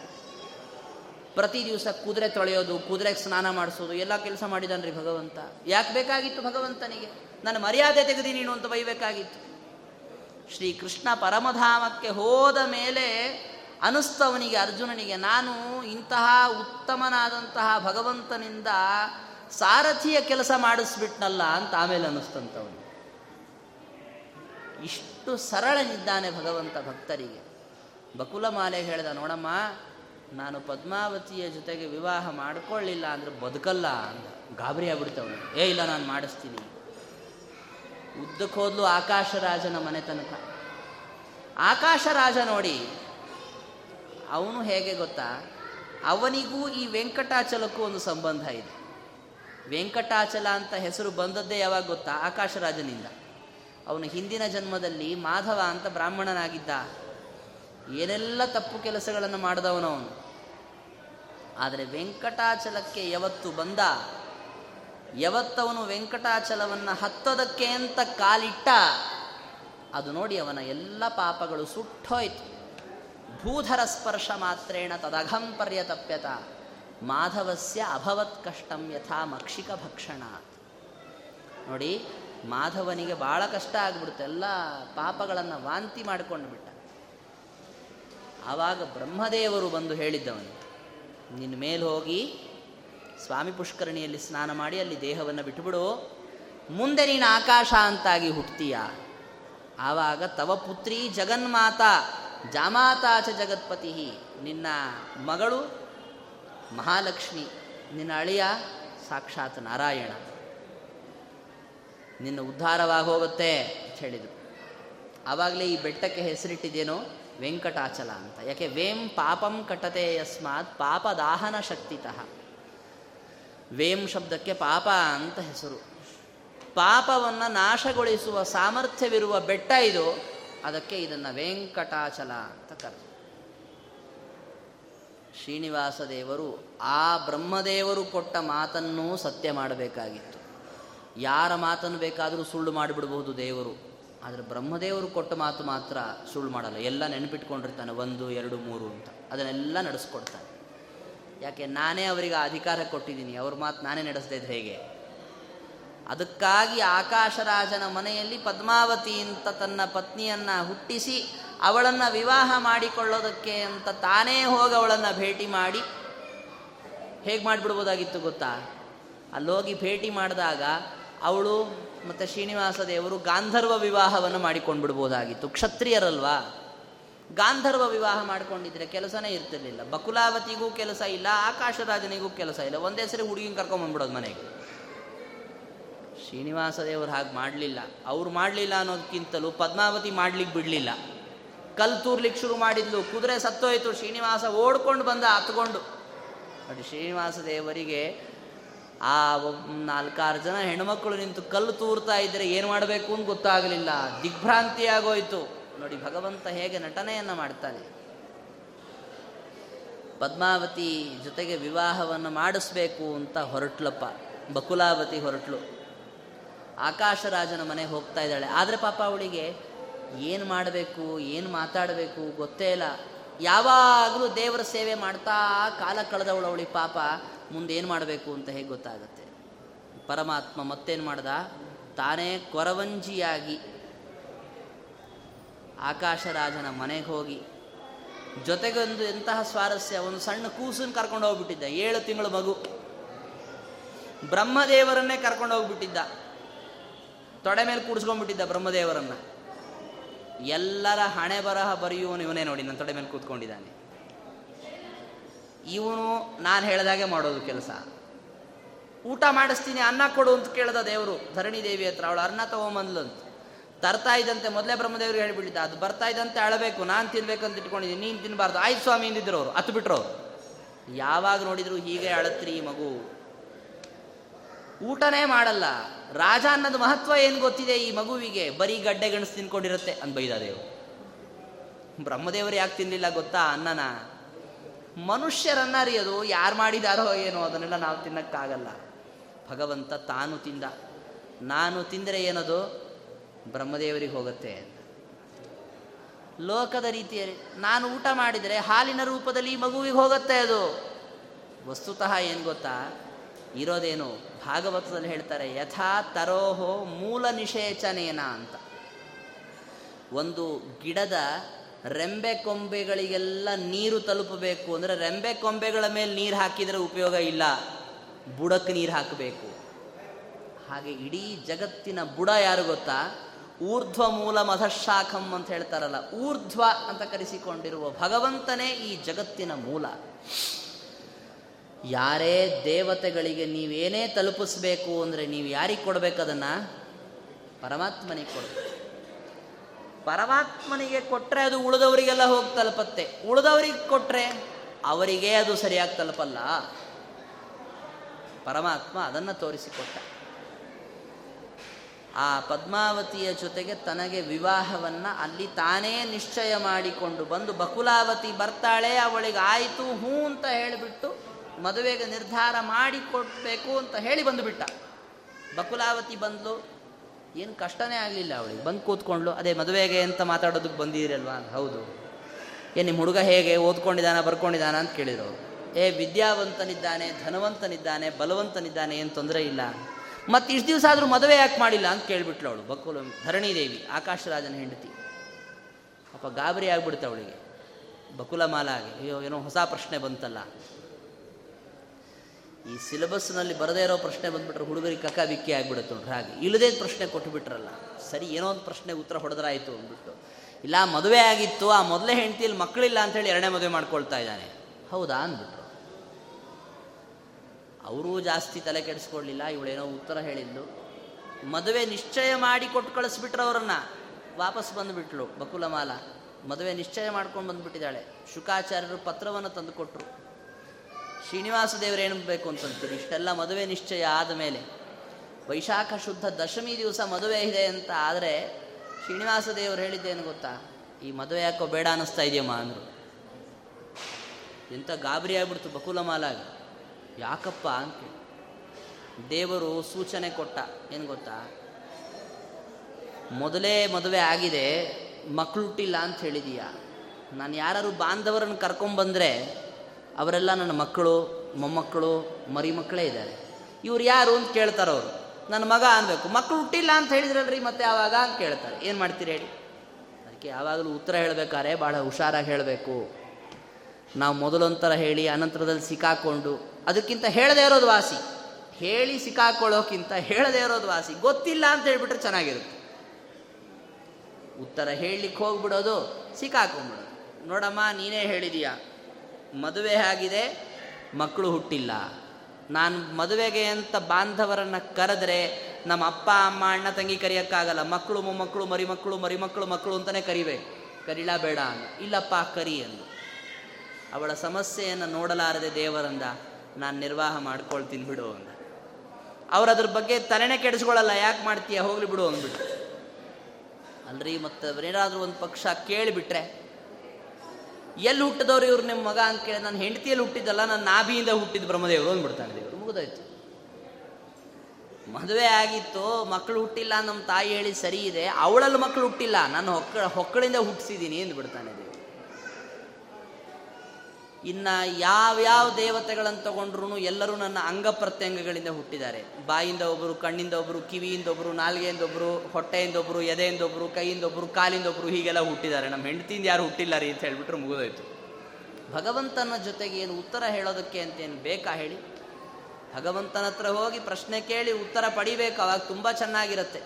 ಪ್ರತಿ ದಿವಸ ಕುದುರೆ ತೊಳೆಯೋದು ಕುದುರೆಗೆ ಸ್ನಾನ ಮಾಡಿಸೋದು, ಎಲ್ಲ ಕೆಲಸ ಮಾಡಿದನ್ರಿ ಭಗವಂತ. ಯಾಕೆ ಬೇಕಾಗಿತ್ತು ಭಗವಂತನಿಗೆ? ನನ್ನ ಮರ್ಯಾದೆ ತೆಗೆದಿ ನೀನು ಅಂತ ಬೈಬೇಕಾಗಿತ್ತು. ಶ್ರೀ ಕೃಷ್ಣ ಪರಮಧಾಮಕ್ಕೆ ಹೋದ ಮೇಲೆ ಅನಿಸ್ತವನಿಗೆ, ಅರ್ಜುನನಿಗೆ, ನಾನು ಇಂತಹ ಉತ್ತಮನಾದಂತಹ ಭಗವಂತನಿಂದ ಸಾರಥಿಯ ಕೆಲಸ ಮಾಡಿಸ್ಬಿಟ್ನಲ್ಲ ಅಂತ ಆಮೇಲೆ ಅನ್ನಿಸ್ತಂತವನು ಇಷ್ಟು ಸರಳನಿದ್ದಾನೆ ಭಗವಂತ ಭಕ್ತರಿಗೆ. ಬಕುಲ ಮಾಲೆ ಹೇಳಿದ, ನೋಡಮ್ಮ, ನಾನು ಪದ್ಮಾವತಿಯ ಜೊತೆಗೆ ವಿವಾಹ ಮಾಡಿಕೊಳ್ಳಿಲ್ಲ ಅಂದ್ರೆ ಬದುಕಲ್ಲ ಅಂದ. ಗಾಬರಿ ಆಗ್ಬಿಡ್ತವನು ಏ, ಇಲ್ಲ, ನಾನು ಮಾಡಿಸ್ತೀನಿ. ಉದ್ದಕ್ಕೆ ಹೋದ್ಲು ಆಕಾಶರಾಜನ ಮನೆ ತನಕ. ಆಕಾಶರಾಜ ನೋಡಿ, ಅವನು ಹೇಗೆ ಗೊತ್ತಾ? ಅವನಿಗೂ ಈ ವೆಂಕಟಾಚಲಕ್ಕೂ ಒಂದು ಸಂಬಂಧ ಇದೆ. ವೆಂಕಟಾಚಲ ಅಂತ ಹೆಸರು ಬಂದದ್ದೇ ಯಾವಾಗ ಗೊತ್ತಾ? ಆಕಾಶರಾಜನಿಂದ. ಅವನು ಹಿಂದಿನ ಜನ್ಮದಲ್ಲಿ ಮಾಧವ ಅಂತ ಬ್ರಾಹ್ಮಣನಾಗಿದ್ದ. ಏನೆಲ್ಲ ತಪ್ಪು ಕೆಲಸಗಳನ್ನು ಮಾಡಿದವನವನು ಆದರೆ ವೆಂಕಟಾಚಲಕ್ಕೆ ಯಾವತ್ತು ಬಂದ? ಯಾವತ್ತವನು ವೆಂಕಟಾಚಲವನ್ನು ಹತ್ತೋದಕ್ಕೆ ಅಂತ ಕಾಲಿಟ್ಟ? ಅದು ನೋಡಿ ಅವನ ಎಲ್ಲ ಪಾಪಗಳು ಸುಟ್ಟೋಯ್ತು. ಭೂಧರ ಸ್ಪರ್ಶ ಮಾತ್ರೇಣ ತದಘಂ ಪರ್ಯತಪ್ಯತ. ಮಾಧವಸ್ಯ ಅಭವತ್ ಕಷ್ಟಂ ಯಥಾ ಮಕ್ಷಿಕ ಭಕ್ಷಣ ನೋಡಿ ಮಾಧವನಿಗೆ ಭಾಳ ಕಷ್ಟ ಆಗ್ಬಿಡುತ್ತೆ. ಎಲ್ಲ ಪಾಪಗಳನ್ನು ವಾಂತಿ ಮಾಡಿಕೊಂಡು ಬಿಟ್ಟ. ಆವಾಗ ಬ್ರಹ್ಮದೇವರು ಬಂದು ಹೇಳಿದ್ದವನು ನಿನ್ನ ಮೇಲೆ ಹೋಗಿ ಸ್ವಾಮಿ ಪುಷ್ಕರಣಿಯಲ್ಲಿ ಸ್ನಾನ ಮಾಡಿ, ಅಲ್ಲಿ ದೇಹವನ್ನು ಬಿಟ್ಟುಬಿಡು ಮುಂದೆ ನೀನು ಆಕಾಶ ಅಂತಾಗಿ ಹುಟ್ಟತೀಯ ಆವಾಗ, ತವ ಪುತ್ರಿ ಜಗನ್ಮಾತಾ ಜಾಮಾತಾಚ ಜಗತ್ಪತಿ ನಿನ್ನ ಮಗಳು ಮಹಾಲಕ್ಷ್ಮಿ, ನಿನ್ನ ಅಳಿಯ ಸಾಕ್ಷಾತ್ ನಾರಾಯಣ. ನಿನ್ನ ಉದ್ಧಾರವಾಗಿ ಹೋಗುತ್ತೆ ಅಂತ ಹೇಳಿದರು. ಆವಾಗಲೇ ಈ ಬೆಟ್ಟಕ್ಕೆ ಹೆಸರಿಟ್ಟಿದ್ದೇನೋ ವೆಂಕಟಾಚಲ ಅಂತ. ಯಾಕೆ, ವೇಂ ಪಾಪಂ ಕಟತೆ ಯಸ್ಮಾತ್ ಪಾಪದಾಹನ ಶಕ್ತಿತಃ. ವೇಂ ಶಬ್ದಕ್ಕೆ ಪಾಪ ಅಂತ ಹೆಸರು. ಪಾಪವನ್ನು ನಾಶಗೊಳಿಸುವ ಸಾಮರ್ಥ್ಯವಿರುವ ಬೆಟ್ಟ ಇದು. ಅದಕ್ಕೆ ಇದನ್ನು ವೆಂಕಟಾಚಲ ಅಂತ ಕರೆದು ಶ್ರೀನಿವಾಸ ದೇವರು ಆ ಬ್ರಹ್ಮದೇವರು ಕೊಟ್ಟ ಮಾತನ್ನೂ ಸತ್ಯ ಮಾಡಬೇಕಾಗಿತ್ತು. ಯಾರ ಮಾತನ್ನು ಬೇಕಾದರೂ ಸುಳ್ಳು ಮಾಡಿಬಿಡಬಹುದು ದೇವರು. ಆದರೆ ಬ್ರಹ್ಮದೇವರು ಕೊಟ್ಟ ಮಾತು ಮಾತ್ರ ಸುಳ್ಳು ಮಾಡಲ್ಲ. ಎಲ್ಲ ನೆನಪಿಟ್ಕೊಂಡಿರ್ತಾನೆ, ಒಂದು, ಎರಡು, ಮೂರು ಅಂತ. ಅದನ್ನೆಲ್ಲ ನಡೆಸ್ಕೊಡ್ತಾನೆ. ಯಾಕೆ, ನಾನೇ ಅವರಿಗೆ ಅಧಿಕಾರ ಕೊಟ್ಟಿದ್ದೀನಿ. ಅವ್ರ ಮಾತು ನಾನೇ ನಡೆಸದೇ ಇದ್ರೆ ಹೇಗೆ? ಅದಕ್ಕಾಗಿ ಆಕಾಶರಾಜನ ಮನೆಯಲ್ಲಿ ಪದ್ಮಾವತಿ ಅಂತ ತನ್ನ ಪತ್ನಿಯನ್ನು ಹುಟ್ಟಿಸಿ ಅವಳನ್ನು ವಿವಾಹ ಮಾಡಿಕೊಳ್ಳೋದಕ್ಕೆ ಅಂತ ತಾನೇ ಹೋಗಿ ಅವಳನ್ನು ಭೇಟಿ ಮಾಡಿ, ಹೇಗೆ ಮಾಡಿಬಿಡ್ಬೋದಾಗಿತ್ತು ಗೊತ್ತಾ? ಅಲ್ಲೋಗಿ ಭೇಟಿ ಮಾಡಿದಾಗ ಅವಳು ಮತ್ತು ಶ್ರೀನಿವಾಸ ದೇವರು ಗಾಂಧರ್ವ ವಿವಾಹವನ್ನು ಮಾಡಿಕೊಂಡ್ಬಿಡ್ಬೋದಾಗಿತ್ತು. ಕ್ಷತ್ರಿಯರಲ್ವಾ? ಗಾಂಧರ್ವ ವಿವಾಹ ಮಾಡ್ಕೊಂಡಿದ್ರೆ ಕೆಲಸನೇ ಇರ್ತಿರ್ಲಿಲ್ಲ. ಬಕುಲಾವತಿಗೂ ಕೆಲಸ ಇಲ್ಲ, ಆಕಾಶರಾಜನಿಗೂ ಕೆಲಸ ಇಲ್ಲ. ಒಂದೇ ಸರಿ ಹುಡುಗಿನ ಕರ್ಕೊಂಬಂದ್ಬಿಡೋದು ಮನೆಗೆ. ಶ್ರೀನಿವಾಸ ದೇವರು ಹಾಗೆ ಮಾಡಲಿಲ್ಲ. ಅವ್ರು ಮಾಡಲಿಲ್ಲ ಅನ್ನೋದಕ್ಕಿಂತಲೂ ಪದ್ಮಾವತಿ ಮಾಡ್ಲಿಕ್ಕೆ ಬಿಡಲಿಲ್ಲ. ಕಲ್ ತೂರ್ಲಿಕ್ಕೆ ಶುರು ಮಾಡಿದ್ಲು. ಕುದುರೆ ಸತ್ತೋಯ್ತು. ಶ್ರೀನಿವಾಸ ಓಡ್ಕೊಂಡು ಬಂದ ಹತ್ಕೊಂಡು ಬಟ್ ಶ್ರೀನಿವಾಸ ದೇವರಿಗೆ ಆ ನಾಲ್ಕಾರು ಜನ ಹೆಣ್ಮಕ್ಳು ನಿಂತು ಕಲ್ಲು ತೂರ್ತಾ ಇದ್ದರೆ ಏನು ಮಾಡಬೇಕು ಅಂತ ಗೊತ್ತಾಗಲಿಲ್ಲ. ದಿಗ್ಭ್ರಾಂತಿ ಆಗೋಯ್ತು ನೋಡಿ, ಭಗವಂತ ಹೇಗೆ ನಟನೆಯನ್ನು ಮಾಡ್ತಾನೆ. ಪದ್ಮಾವತಿ ಜೊತೆಗೆ ವಿವಾಹವನ್ನು ಮಾಡಿಸ್ಬೇಕು ಅಂತ ಹೊರಟ್ಲಪ್ಪ. ಬಕುಲಾವತಿ ಹೊರಟ್ಲು. ಆಕಾಶರಾಜನ ಮನೆಗೆ ಹೋಗ್ತಾ ಇದ್ದಾಳೆ. ಆದರೆ ಪಾಪ ಅವಳಿಗೆ ಏನು ಮಾಡಬೇಕು, ಏನು ಮಾತಾಡಬೇಕು ಗೊತ್ತೇ ಇಲ್ಲ. ಯಾವಾಗಲೂ ದೇವರ ಸೇವೆ ಮಾಡ್ತಾ ಕಾಲ ಕಳೆದವಳು ಅವಳಿಗೆ ಪಾಪ. ಮುಂದೆ ಏನು ಮಾಡಬೇಕು ಅಂತ ಹೇಗೆ ಗೊತ್ತಾಗುತ್ತೆ? ಪರಮಾತ್ಮ ಮತ್ತೇನು ಮಾಡ್ದ? ತಾನೇ ಕೊರವಂಜಿಯಾಗಿ ಆಕಾಶರಾಜನ ಮನೆಗೆ ಹೋಗಿ ಜೊತೆಗೊಂದು ಎಂತಹ ಸ್ವಾರಸ್ಯ ಒಂದು ಸಣ್ಣ ಕೂಸನ್ನು ಕರ್ಕೊಂಡು ಹೋಗ್ಬಿಟ್ಟಿದ್ದ, ಏಳು ತಿಂಗಳು ಮಗು. ಬ್ರಹ್ಮದೇವರನ್ನೇ ಕರ್ಕೊಂಡು ಹೋಗ್ಬಿಟ್ಟಿದ್ದ. ತೊಡೆ ಮೇಲೆ ಕೂಡಿಸ್ಕೊಂಡ್ಬಿಟ್ಟಿದ್ದ ಬ್ರಹ್ಮದೇವರನ್ನ. ಎಲ್ಲರ ಹಣೆ ಬರಹ ಬರೆಯುವನು ಇವನೇ ನೋಡಿ ನನ್ನ ತೊಡೆ ಮೇಲೆ ಕೂತ್ಕೊಂಡಿದ್ದಾನೆ. ಇವನು ನಾನು ಹೇಳಿದಾಗೆ ಮಾಡೋದು ಕೆಲಸ. ಊಟ ಮಾಡಿಸ್ತೀನಿ, ಅನ್ನ ಕೊಡು ಅಂತ ಕೇಳ್ದ ದೇವರು, ಧರಣಿ ದೇವಿ ಹತ್ರ, ಅವಳು ಅನ್ನ ತಗೊಂಬಂದ್ಲು ಅಂತ ತರ್ತಾ ಇದ್ದಂತೆ, ಮೊದಲೇ ಬ್ರಹ್ಮದೇವ್ರಿಗೆ ಹೇಳಿಬಿಟ್ಟಿದ್ದ, ಅದು ಬರ್ತಾ ಇದ್ದಂತೆ ಅಳಬೇಕು, ನಾನು ತಿನ್ಬೇಕಂತ ಇಟ್ಕೊಂಡಿದ್ದೀನಿ, ನೀನು ತಿನ್ನಬಾರ್ದು ಆಯ್ತು ಸ್ವಾಮಿ ಇಂದಿದ್ರು ಅವರು ಹತ್ತು ಬಿಟ್ರು ಅವರು. ಯಾವಾಗ ನೋಡಿದ್ರು ಹೀಗೆ ಅಳತ್ರಿ ಈ ಮಗು. ಊಟನೇ ಮಾಡಲ್ಲ. ರಾಜ ಅನ್ನೋದು ಮಹತ್ವ ಏನು ಗೊತ್ತಿದೆ ಈ ಮಗುವಿಗೆ? ಬರೀ ಗಡ್ಡೆ ಗಣಸು ತಿನ್ಕೊಂಡಿರುತ್ತೆ ಅಂತ ಬೈದ ದೇವರು. ಬ್ರಹ್ಮದೇವರು ಯಾಕೆ ತಿನ್ನಲಿಲ್ಲ ಗೊತ್ತಾ? ಅನ್ನನ. ಮನುಷ್ಯರನ್ನ ಅರಿಯೋದು ಯಾರು ಮಾಡಿದಾರೋ ಏನೋ ಅದನ್ನೆಲ್ಲ ನಾವು ತಿನ್ನಕ್ಕಾಗಲ್ಲ. ಭಗವಂತ ತಾನು ತಿಂದ. ನಾನು ತಿಂದರೆ ಏನದು? ಬ್ರಹ್ಮದೇವರಿಗೆ ಹೋಗುತ್ತೆ ಲೋಕದ ರೀತಿಯಲ್ಲಿ ನಾನು ಊಟ ಮಾಡಿದರೆ ಹಾಲಿನ ರೂಪದಲ್ಲಿ ಮಗುವಿಗೆ ಹೋಗುತ್ತೆ ಅದು. ವಸ್ತುತಃ ಏನು ಗೊತ್ತಾ? ಇರೋದೇನು? ಭಾಗವತದಲ್ಲಿ ಹೇಳ್ತಾರೆ, ಯಥಾ ತರೋಹೋ ಮೂಲ ನಿಷೇಚನೇನ ಅಂತ. ಒಂದು ಗಿಡದ ರೆಂಬೆ ಕೊಂಬೆಗಳಿಗೆಲ್ಲ ನೀರು ತಲುಪಬೇಕು ಅಂದರೆ ರೆಂಬೆ ಕೊಂಬೆಗಳ ಮೇಲೆ ನೀರು ಹಾಕಿದರೆ ಉಪಯೋಗ ಇಲ್ಲ. ಬುಡಕ್ಕೆ ನೀರು ಹಾಕಬೇಕು. ಹಾಗೆ ಇಡೀ ಜಗತ್ತಿನ ಬುಡ ಯಾರು ಗೊತ್ತಾ? ಊರ್ಧ್ವ ಮೂಲ ಮಧಶಾಖಂ ಅಂತ ಹೇಳ್ತಾರಲ್ಲ, ಊರ್ಧ್ವ ಅಂತ ಕರೆಸಿಕೊಂಡಿರುವ ಭಗವಂತನೇ ಈ ಜಗತ್ತಿನ ಮೂಲ. ಯಾರೇ ದೇವತೆಗಳಿಗೆ ನೀವೇನೇ ತಲುಪಿಸ್ಬೇಕು ಅಂದರೆ ನೀವು ಯಾರಿಗೆ ಕೊಡಬೇಕು ಅದನ್ನು? ಪರಮಾತ್ಮನಿಗೆ ಕೊಡಬೇಕು. ಪರಮಾತ್ಮನಿಗೆ ಕೊಟ್ಟರೆ ಅದು ಉಳಿದವರಿಗೆಲ್ಲ ಹೋಗಿ ತಲುಪತ್ತೆ ಉಳಿದವರಿಗೆ ಕೊಟ್ಟರೆ ಅವರಿಗೆ ಅದು ಸರಿಯಾಗಿ ತಲುಪಲ್ಲ ಪರಮಾತ್ಮ ಅದನ್ನು ತೋರಿಸಿಕೊಟ್ಟ. ಆ ಪದ್ಮಾವತಿಯ ಜೊತೆಗೆ ತನಗೆ ವಿವಾಹವನ್ನು ಅಲ್ಲಿ ತಾನೇ ನಿಶ್ಚಯ ಮಾಡಿಕೊಂಡು ಬಂದು ಬಕುಲಾವತಿ ಬರ್ತಾಳೆ, ಅವಳಿಗೆ ಆಯಿತು, ಹ್ಞೂ ಅಂತ ಹೇಳಿಬಿಟ್ಟು ಮದುವೆಗೆ ನಿರ್ಧಾರ ಮಾಡಿಕೊಡ್ಬೇಕು ಅಂತ ಹೇಳಿ ಬಂದುಬಿಟ್ಟ. ಬಕುಲಾವತಿ ಬಂದ್ಲು ಏನು ಕಷ್ಟನೇ ಆಗಲಿಲ್ಲ ಅವಳಿಗೆ. ಬಂದು ಕೂತ್ಕೊಂಡ್ಲು ಅದೇ ಮದುವೆಗೆ ಅಂತ ಮಾತಾಡೋದಕ್ಕೆ ಬಂದಿರಲ್ವಾ ಹೌದು. ಏ, ನಿಮ್ಮ ಹುಡುಗ ಹೇಗೆ? ಓದ್ಕೊಂಡಿದ್ದಾನ ಬರ್ಕೊಂಡಿದ್ದಾನ ಅಂತ ಕೇಳಿದರು ಏ, ವಿದ್ಯಾವಂತನಿದ್ದಾನೆ, ಧನವಂತನಿದ್ದಾನೆ, ಬಲವಂತನಿದ್ದಾನೆ, ಏನು ತೊಂದರೆ ಇಲ್ಲ. ಮತ್ತು ಇಷ್ಟು ದಿವಸ ಆದರೂ ಮದುವೆ ಯಾಕೆ ಮಾಡಿಲ್ಲ? ಅಂತ ಕೇಳಿಬಿಟ್ಲು ಅವಳು. ಬಕ್ಕುಲ, ಧರಣಿದೇವಿ, ಆಕಾಶರಾಜನ ಹೆಂಡತಿ. ಅಪ್ಪ ಗಾಬರಿ ಆಗ್ಬಿಡ್ತು ಅವಳಿಗೆ. ಬಕುಲಮಾಲಾಗಿ. ಅಯ್ಯೋ, ಏನೋ ಹೊಸ ಪ್ರಶ್ನೆ ಬಂತಲ್ಲ. ಈ ಸಿಲೆಬಸ್ನಲ್ಲಿ ಬರದೇ ಇರೋ ಪ್ರಶ್ನೆ ಬಂದ್ಬಿಟ್ರೆ ಹುಡುಗರಿಗೆ ಕಕ್ಕ ಬಿಕ್ಕಿ ಆಗಿಬಿಡುತ್ತೆ ನೋಡ್ರಿ, ಹಾಗೆ. ಇಲ್ಲದೇ ಪ್ರಶ್ನೆ ಕೊಟ್ಟುಬಿಟ್ರಲ್ಲ ಸರಿ, ಏನೋ ಒಂದು ಪ್ರಶ್ನೆ ಉತ್ತರ ಹೊಡೆದ್ರಾಯಿತು ಅಂದ್ಬಿಟ್ಟು. ಇಲ್ಲ, ಮದುವೆ ಆಗಿತ್ತು, ಆ ಮೊದಲೇ ಹೆಂಡತಿಯಲ್ಲಿ ಮಕ್ಕಳಿಲ್ಲ ಅಂತೇಳಿ ಎರಡನೇ ಮದುವೆ ಮಾಡ್ಕೊಳ್ತಾ ಇದ್ದಾನೆ. ಹೌದಾ ಅಂದ್ಬಿಟ್ರು. ಅವರೂ ಜಾಸ್ತಿ ತಲೆ ಕೆಡಿಸ್ಕೊಳ್ಳಿಲ್ಲ ಇವಳೇನೋ ಉತ್ತರ ಹೇಳಿದ್ದು. ಮದುವೆ ನಿಶ್ಚಯ ಮಾಡಿ ಕೊಟ್ಟು ಕಳಿಸ್ಬಿಟ್ರು ಅವರನ್ನು. ವಾಪಸ್ ಬಂದುಬಿಟ್ಲು, ಬಕುಲಮಾಲ. ಮದುವೆ ನಿಶ್ಚಯ ಮಾಡ್ಕೊಂಡು ಬಂದುಬಿಟ್ಟಿದ್ದಾಳೆ. ಶುಕಾಚಾರ್ಯರು ಪತ್ರವನ್ನು ತಂದು ಕೊಟ್ಟರು ಶ್ರೀನಿವಾಸ ದೇವರು ಬೇಕು ಅಂತಂತೀರಿ ಇಷ್ಟೆಲ್ಲ ಮದುವೆ ನಿಶ್ಚಯ ಆದ ಮೇಲೆ. ವೈಶಾಖ ಶುದ್ಧ ದಶಮಿ ದಿವಸ ಮದುವೆ ಇದೆ ಅಂತ ಆದರೆ ಶ್ರೀನಿವಾಸ ದೇವರು ಹೇಳಿದ್ದೇನು ಗೊತ್ತಾ? ಈ ಮದುವೆ ಯಾಕೋ ಬೇಡ ಅನ್ನಿಸ್ತಾ ಇದೆಯಮ್ಮ ಅಂದರು. ಎಂಥ ಗಾಬರಿ ಆಗ್ಬಿಡ್ತು ಬಕುಲಮಾಲಾಗ ಯಾಕಪ್ಪ ಅಂತ ದೇವರು ಸೂಚನೆ ಕೊಟ್ಟ. ಏನು ಗೊತ್ತಾ? ಮೊದಲೇ ಮದುವೆ ಆಗಿದೆ ಮಕ್ಕಳುಟ್ಟಿಲ್ಲ ಅಂತ ಹೇಳಿದೀಯ? ನಾನು ಯಾರು ಬಾಂಧವರನ್ನು ಕರ್ಕೊಂಬಂದರೆ ಅವರೆಲ್ಲ ನನ್ನ ಮಕ್ಕಳು, ಮೊಮ್ಮಕ್ಕಳು, ಮರಿ ಮಕ್ಕಳೇ ಇದ್ದಾರೆ. ಇವ್ರು ಯಾರು ಅಂತ ಕೇಳ್ತಾರೆ ಅವರು. ನನ್ನ ಮಗ ಅನ್ಬೇಕು. ಮಕ್ಕಳು ಹುಟ್ಟಿಲ್ಲ ಅಂತ ಹೇಳಿದ್ರಲ್ರಿ, ಮತ್ತೆ ಆವಾಗ ಅಂತ ಕೇಳ್ತಾರೆ. ಏನು ಮಾಡ್ತೀರಿ ಹೇಳಿ? ಅದಕ್ಕೆ ಯಾವಾಗಲೂ ಉತ್ತರ ಹೇಳಬೇಕಾದ್ರೆ ಭಾಳ ಹುಷಾರಾಗಿ ಹೇಳಬೇಕು. ನಾವು ಮೊದಲೊಂಥರ ಹೇಳಿ, ಅನಂತರದಲ್ಲಿ ಸಿಕ್ಕಾಕೊಂಡು, ಅದಕ್ಕಿಂತ ಹೇಳದೇ ಇರೋದು ವಾಸಿ. ಹೇಳಿ ಸಿಕ್ಕಾಕೊಳ್ಳೋಕ್ಕಿಂತ ಹೇಳದೇ ಇರೋದು ವಾಸಿ. ಗೊತ್ತಿಲ್ಲ ಅಂತ ಹೇಳಿಬಿಟ್ರೆ ಚೆನ್ನಾಗಿರುತ್ತೆ. ಉತ್ತರ ಹೇಳಲಿಕ್ಕೆ ಹೋಗ್ಬಿಡೋದು, ಸಿಕ್ಕಾಕೊಂಡ್ಬಿಡೋದು. ನೋಡಮ್ಮ, ನೀನೇ ಹೇಳಿದೀಯ? ಮದುವೆ ಆಗಿದೆ ಮಕ್ಕಳು ಹುಟ್ಟಿಲ್ಲ. ನಾನು ಮದುವೆಗೆ ಅಂತ ಬಾಂಧವರನ್ನು ಕರೆದ್ರೆ ನಮ್ಮ ಅಪ್ಪ, ಅಮ್ಮ, ಅಣ್ಣ, ತಂಗಿ ಕರೆಯೋಕ್ಕಾಗಲ್ಲ. ಮಕ್ಕಳು, ಮೊಮ್ಮಕ್ಕಳು ಮರಿ ಮಕ್ಕಳು ಮರಿ ಮಕ್ಕಳು ಮಕ್ಕಳು ಅಂತಲೇ ಕರಿಬೇಕು ಕರೀಲ ಬೇಡ ಅಂದ. ಇಲ್ಲಪ್ಪ, ಕರಿ ಅಂದು. ಅವಳ ಸಮಸ್ಯೆಯನ್ನು ನೋಡಲಾರದೆ ದೇವರಂದ, ನಾನು ನಿರ್ವಾಹ ಮಾಡ್ಕೊಳ್ತೀನಿ ಬಿಡು ಅಂದ. ಅವ್ರು ಅದ್ರ ಬಗ್ಗೆ ತಲೆನೇ ಕೆಡಿಸ್ಕೊಳ್ಳಲ್ಲ. ಯಾಕೆ ಮಾಡ್ತೀಯ? ಹೋಗ್ಲಿ ಬಿಡು ಅಂದ್ಬಿಟ್ಟು ಅಲ್ರಿ ಮತ್ತೆ ಅವರೇನಾದ್ರೂ ಒಂದು ಪಕ್ಷ ಕೇಳಿಬಿಟ್ರೆ ಎಲ್ಲಿ ಹುಟ್ಟಿದವ್ರು ಇವ್ರು ನಿಮ್ಮ ಮಗ ಅಂತ ಕೇಳಿ ನಾನು ಹೆಂಡತಿಯಲ್ಲಿ ಹುಟ್ಟಿದ್ದಲ್ಲ ನನ್ನ ನಾಭಿಯಿಂದ ಹುಟ್ಟಿದ ಬ್ರಹ್ಮದೇವರು ಅಂದ್ಬಿಡ್ತಾನೆ ದೇವರು. ಮುಗಿದಾಯ್ತು. ಮದುವೆ ಆಗಿತ್ತು ಮಕ್ಕಳು ಹುಟ್ಟಿಲ್ಲ ನಮ್ಮ ತಾಯಿ ಹೇಳಿ ಸರಿ ಇದೆ, ಅವಳಲ್ಲಿ ಮಕ್ಕಳು ಹುಟ್ಟಿಲ್ಲ, ನಾನು ಹೊಕ್ಕ ಹೊಕ್ಕಳಿಂದ ಹುಟ್ಟಿಸಿದ್ದೀನಿ ಅಂದ್ಬಿಡ್ತಾನೆ ಇನ್ನು ಯಾವ್ಯಾವ ದೇವತೆಗಳನ್ನು ತಗೊಂಡ್ರು ಎಲ್ಲರೂ ನನ್ನ ಅಂಗ ಪ್ರತ್ಯಂಗಗಳಿಂದ ಹುಟ್ಟಿದ್ದಾರೆ. ಬಾಯಿಂದ ಒಬ್ಬರು ಕಣ್ಣಿಂದ ಒಬ್ಬರು ಕಿವಿಯಿಂದ ಒಬ್ಬರು ನಾಲ್ಗೆಯಿಂದ ಒಬ್ಬರು ಹೊಟ್ಟೆಯಿಂದ ಒಬ್ಬರು ಎದೆಯಿಂದ ಒಬ್ಬರು ಕೈಯಿಂದ ಒಬ್ಬರು ಕಾಲಿಂದ ಒಬ್ಬರು ಹೀಗೆಲ್ಲ ಹುಟ್ಟಿದ್ದಾರೆ. ನಮ್ಮ ಹೆಂಡತಿಯಿಂದ ಯಾರು ಹುಟ್ಟಿಲ್ಲ ರೀ ಅಂತ ಹೇಳಿಬಿಟ್ರೆ ಮುಗಿದೋಯ್ತು. ಭಗವಂತನ ಜೊತೆಗೆ ಏನು ಉತ್ತರ ಹೇಳೋದಕ್ಕೆ ಅಂತೇನು ಬೇಕಾ ಹೇಳಿ? ಭಗವಂತನ ಹತ್ರ ಹೋಗಿ ಪ್ರಶ್ನೆ ಕೇಳಿ ಉತ್ತರ ಪಡಿಬೇಕು, ಅವಾಗ ತುಂಬ ಚೆನ್ನಾಗಿರುತ್ತೆ.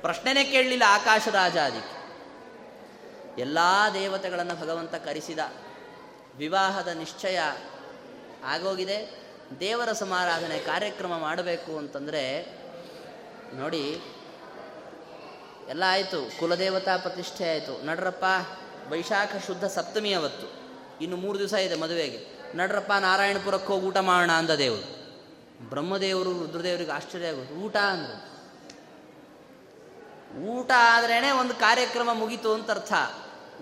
ಪ್ರಶ್ನೆನೇ ಕೇಳಲಿಲ್ಲ ಆಕಾಶ ರಾಜ ಅದಕ್ಕೆ ಎಲ್ಲ ದೇವತೆಗಳನ್ನು ಭಗವಂತ ಕರೆಸಿದ. ವಿವಾಹದ ನಿಶ್ಚಯ ಆಗೋಗಿದೆ. ದೇವರ ಸಮಾರಾಧನೆ ಕಾರ್ಯಕ್ರಮ ಮಾಡಬೇಕು ಅಂತಂದರೆ, ನೋಡಿ, ಎಲ್ಲ ಆಯಿತು. ಕುಲದೇವತಾ ಪ್ರತಿಷ್ಠೆ ಆಯಿತು. ನಡ್ರಪ್ಪ, ವೈಶಾಖ ಶುದ್ಧ ಸಪ್ತಮಿ ಅವತ್ತು. ಇನ್ನು ಮೂರು ದಿವಸ ಇದೆ ಮದುವೆಗೆ. ನಡ್ರಪ್ಪ, ನಾರಾಯಣಪುರಕ್ಕೆ ಹೋಗಿ ಊಟ ಮಾಡೋಣ ಅಂದ ದೇವರು. ಬ್ರಹ್ಮದೇವರು, ರುದ್ರದೇವರಿಗೆ ಆಶ್ಚರ್ಯ ಆಗೋದು. ಊಟ ಅಂದರು. ಊಟ ಆದ್ರೇ ಒಂದು ಕಾರ್ಯಕ್ರಮ ಮುಗೀತು ಅಂತ ಅರ್ಥ.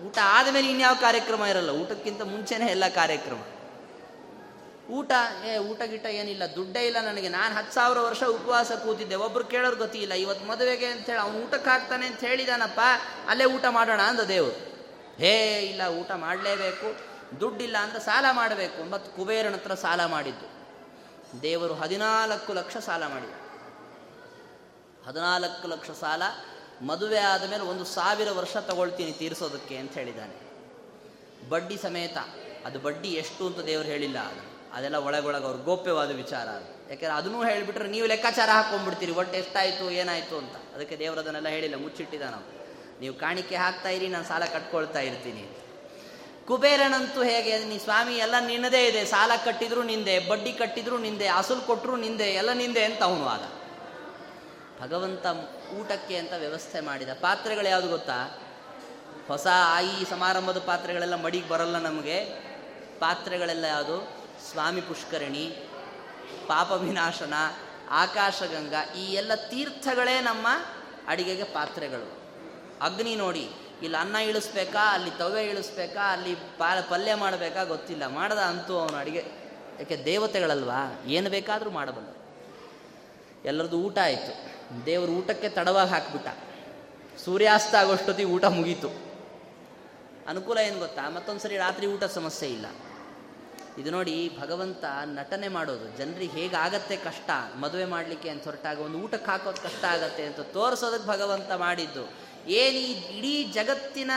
ಊಟ ಆದಮೇಲೆ ಇನ್ಯಾವ ಕಾರ್ಯಕ್ರಮ ಇರಲ್ಲ, ಊಟಕ್ಕಿಂತ ಮುಂಚೆನೇ ಎಲ್ಲ ಕಾರ್ಯಕ್ರಮ. ಊಟ, ಏ, ಊಟ ಗಿಟ ಏನಿಲ್ಲ, ದುಡ್ಡೇ ಇಲ್ಲ ನನಗೆ. ನಾನು ಹತ್ತು ಸಾವಿರ ವರ್ಷ ಉಪವಾಸ ಕೂತಿದ್ದೆ. ಒಬ್ರು ಕೇಳೋರು ಗೊತ್ತಿಲ್ಲ ಇವತ್ತು ಮದುವೆಗೆ ಅಂತೇಳಿ ಅವ್ನು ಊಟಕ್ಕೆ ಹಾಕ್ತಾನೆ ಅಂತ ಹೇಳಿದಾನಪ್ಪ, ಅಲ್ಲೇ ಊಟ ಮಾಡೋಣ ಅಂದ ದೇವರು. ಹೇ, ಇಲ್ಲ, ಊಟ ಮಾಡಲೇಬೇಕು. ದುಡ್ಡಿಲ್ಲ ಅಂತ ಸಾಲ ಮಾಡಬೇಕು. ಮತ್ತು ಕುಬೇರನ ಹತ್ರ ಸಾಲ ಮಾಡಿದ್ದು. ದೇವರು ಹದಿನಾಲ್ಕು ಲಕ್ಷ ಸಾಲ ಮಾಡಿದ. ಹದಿನಾಲ್ಕು ಲಕ್ಷ ಸಾಲ ಮದುವೆ ಆದಮೇಲೆ ಒಂದು ಸಾವಿರ ವರ್ಷ ತಗೊಳ್ತೀನಿ ತೀರಿಸೋದಕ್ಕೆ ಅಂತ ಹೇಳಿದ್ದಾನೆ. ಬಡ್ಡಿ ಸಮೇತ, ಅದು ಬಡ್ಡಿ ಎಷ್ಟು ಅಂತ ದೇವರು ಹೇಳಿಲ್ಲ. ಅದು ಅದೆಲ್ಲ ಒಳಗೊಳಗೆ ಅವ್ರ ಗೋಪ್ಯವಾದ ವಿಚಾರ ಅದು. ಯಾಕೆಂದ್ರೆ ಅದನ್ನೂ ಹೇಳಿಬಿಟ್ರೆ ನೀವು ಲೆಕ್ಕಾಚಾರ ಹಾಕೊಂಡ್ಬಿಡ್ತೀರಿ ಒಟ್ಟು ಎಷ್ಟಾಯಿತು, ಏನಾಯಿತು ಅಂತ. ಅದಕ್ಕೆ ದೇವರು ಅದನ್ನೆಲ್ಲ ಹೇಳಿಲ್ಲ ಮುಚ್ಚಿಟ್ಟಿದ ನಾವು ನೀವು ಕಾಣಿಕೆ ಹಾಕ್ತಾ ಇರಿ, ನಾನು ಸಾಲ ಕಟ್ಕೊಳ್ತಾ ಇರ್ತೀನಿ. ಕುಬೇರನಂತೂ ಹೇಗೆ, ನೀ ಸ್ವಾಮಿ, ಎಲ್ಲ ನಿನ್ನದೇ ಇದೆ. ಸಾಲ ಕಟ್ಟಿದ್ರು ನಿಂದೆ, ಬಡ್ಡಿ ಕಟ್ಟಿದ್ರು ನಿಂದೆ, ಅಸಲು ಕೊಟ್ಟರು ನಿಂದೆ, ಎಲ್ಲ ನಿಂದೆ ಅಂತ ಅವನು ಆದ. ಭಗವಂತ ಊಟಕ್ಕೆ ಅಂತ ವ್ಯವಸ್ಥೆ ಮಾಡಿದ. ಪಾತ್ರೆಗಳು ಯಾವುದು ಗೊತ್ತಾ? ಹೊಸ ಆಯಿ ಸಮಾರಂಭದ ಪಾತ್ರೆಗಳೆಲ್ಲ ಮಡಿಗೆ ಬರಲ್ಲ ನಮಗೆ. ಪಾತ್ರೆಗಳೆಲ್ಲ ಯಾವುದು? ಸ್ವಾಮಿ ಪುಷ್ಕರಣಿ, ಪಾಪ ವಿನಾಶನ, ಆಕಾಶಗಂಗಾ, ಈ ಎಲ್ಲ ತೀರ್ಥಗಳೇ ನಮ್ಮ ಅಡಿಗೆಗೆ ಪಾತ್ರೆಗಳು. ಅಗ್ನಿ ನೋಡಿ, ಇಲ್ಲಿ ಅನ್ನ ಇಳಿಸ್ಬೇಕಾ, ಅಲ್ಲಿ ತವೆ ಇಳಿಸ್ಬೇಕಾ, ಅಲ್ಲಿ ಪಾ, ಪಲ್ಯ ಮಾಡಬೇಕಾ ಗೊತ್ತಿಲ್ಲ. ಮಾಡದ ಅಂತೂ ಅವನು ಅಡಿಗೆ, ಯಾಕೆ ದೇವತೆಗಳಲ್ವಾ? ಏನು ಬೇಕಾದರೂ ಮಾಡಬಲ್ಲ. ಎಲ್ಲರದ್ದು ಊಟ ಆಯಿತು. ದೇವರು ಊಟಕ್ಕೆ ತಡವಾಗಿ ಹಾಕಿಬಿಟ್ಟ. ಸೂರ್ಯಾಸ್ತ ಆಗೋಷ್ಟೊತ್ತಿಗೆ ಊಟ ಮುಗೀತು. ಅನುಕೂಲ ಏನು ಗೊತ್ತಾ? ಮತ್ತೊಂದು ಸರಿ ರಾತ್ರಿ ಊಟ ಸಮಸ್ಯೆ ಇಲ್ಲ. ಇದು ನೋಡಿ ಭಗವಂತ ನಟನೆ ಮಾಡೋದು. ಜನರಿಗೆ ಹೇಗಾಗತ್ತೆ ಕಷ್ಟ? ಮದುವೆ ಮಾಡಲಿಕ್ಕೆ ಅಂತ ಹೊರಟಾಗ ಒಂದು ಊಟಕ್ಕೆ ಹಾಕೋದು ಕಷ್ಟ ಆಗತ್ತೆ ಅಂತ ತೋರಿಸೋದಕ್ಕೆ ಭಗವಂತ ಮಾಡಿದ್ದು. ಏನು ಈ ಇಡೀ ಜಗತ್ತಿನ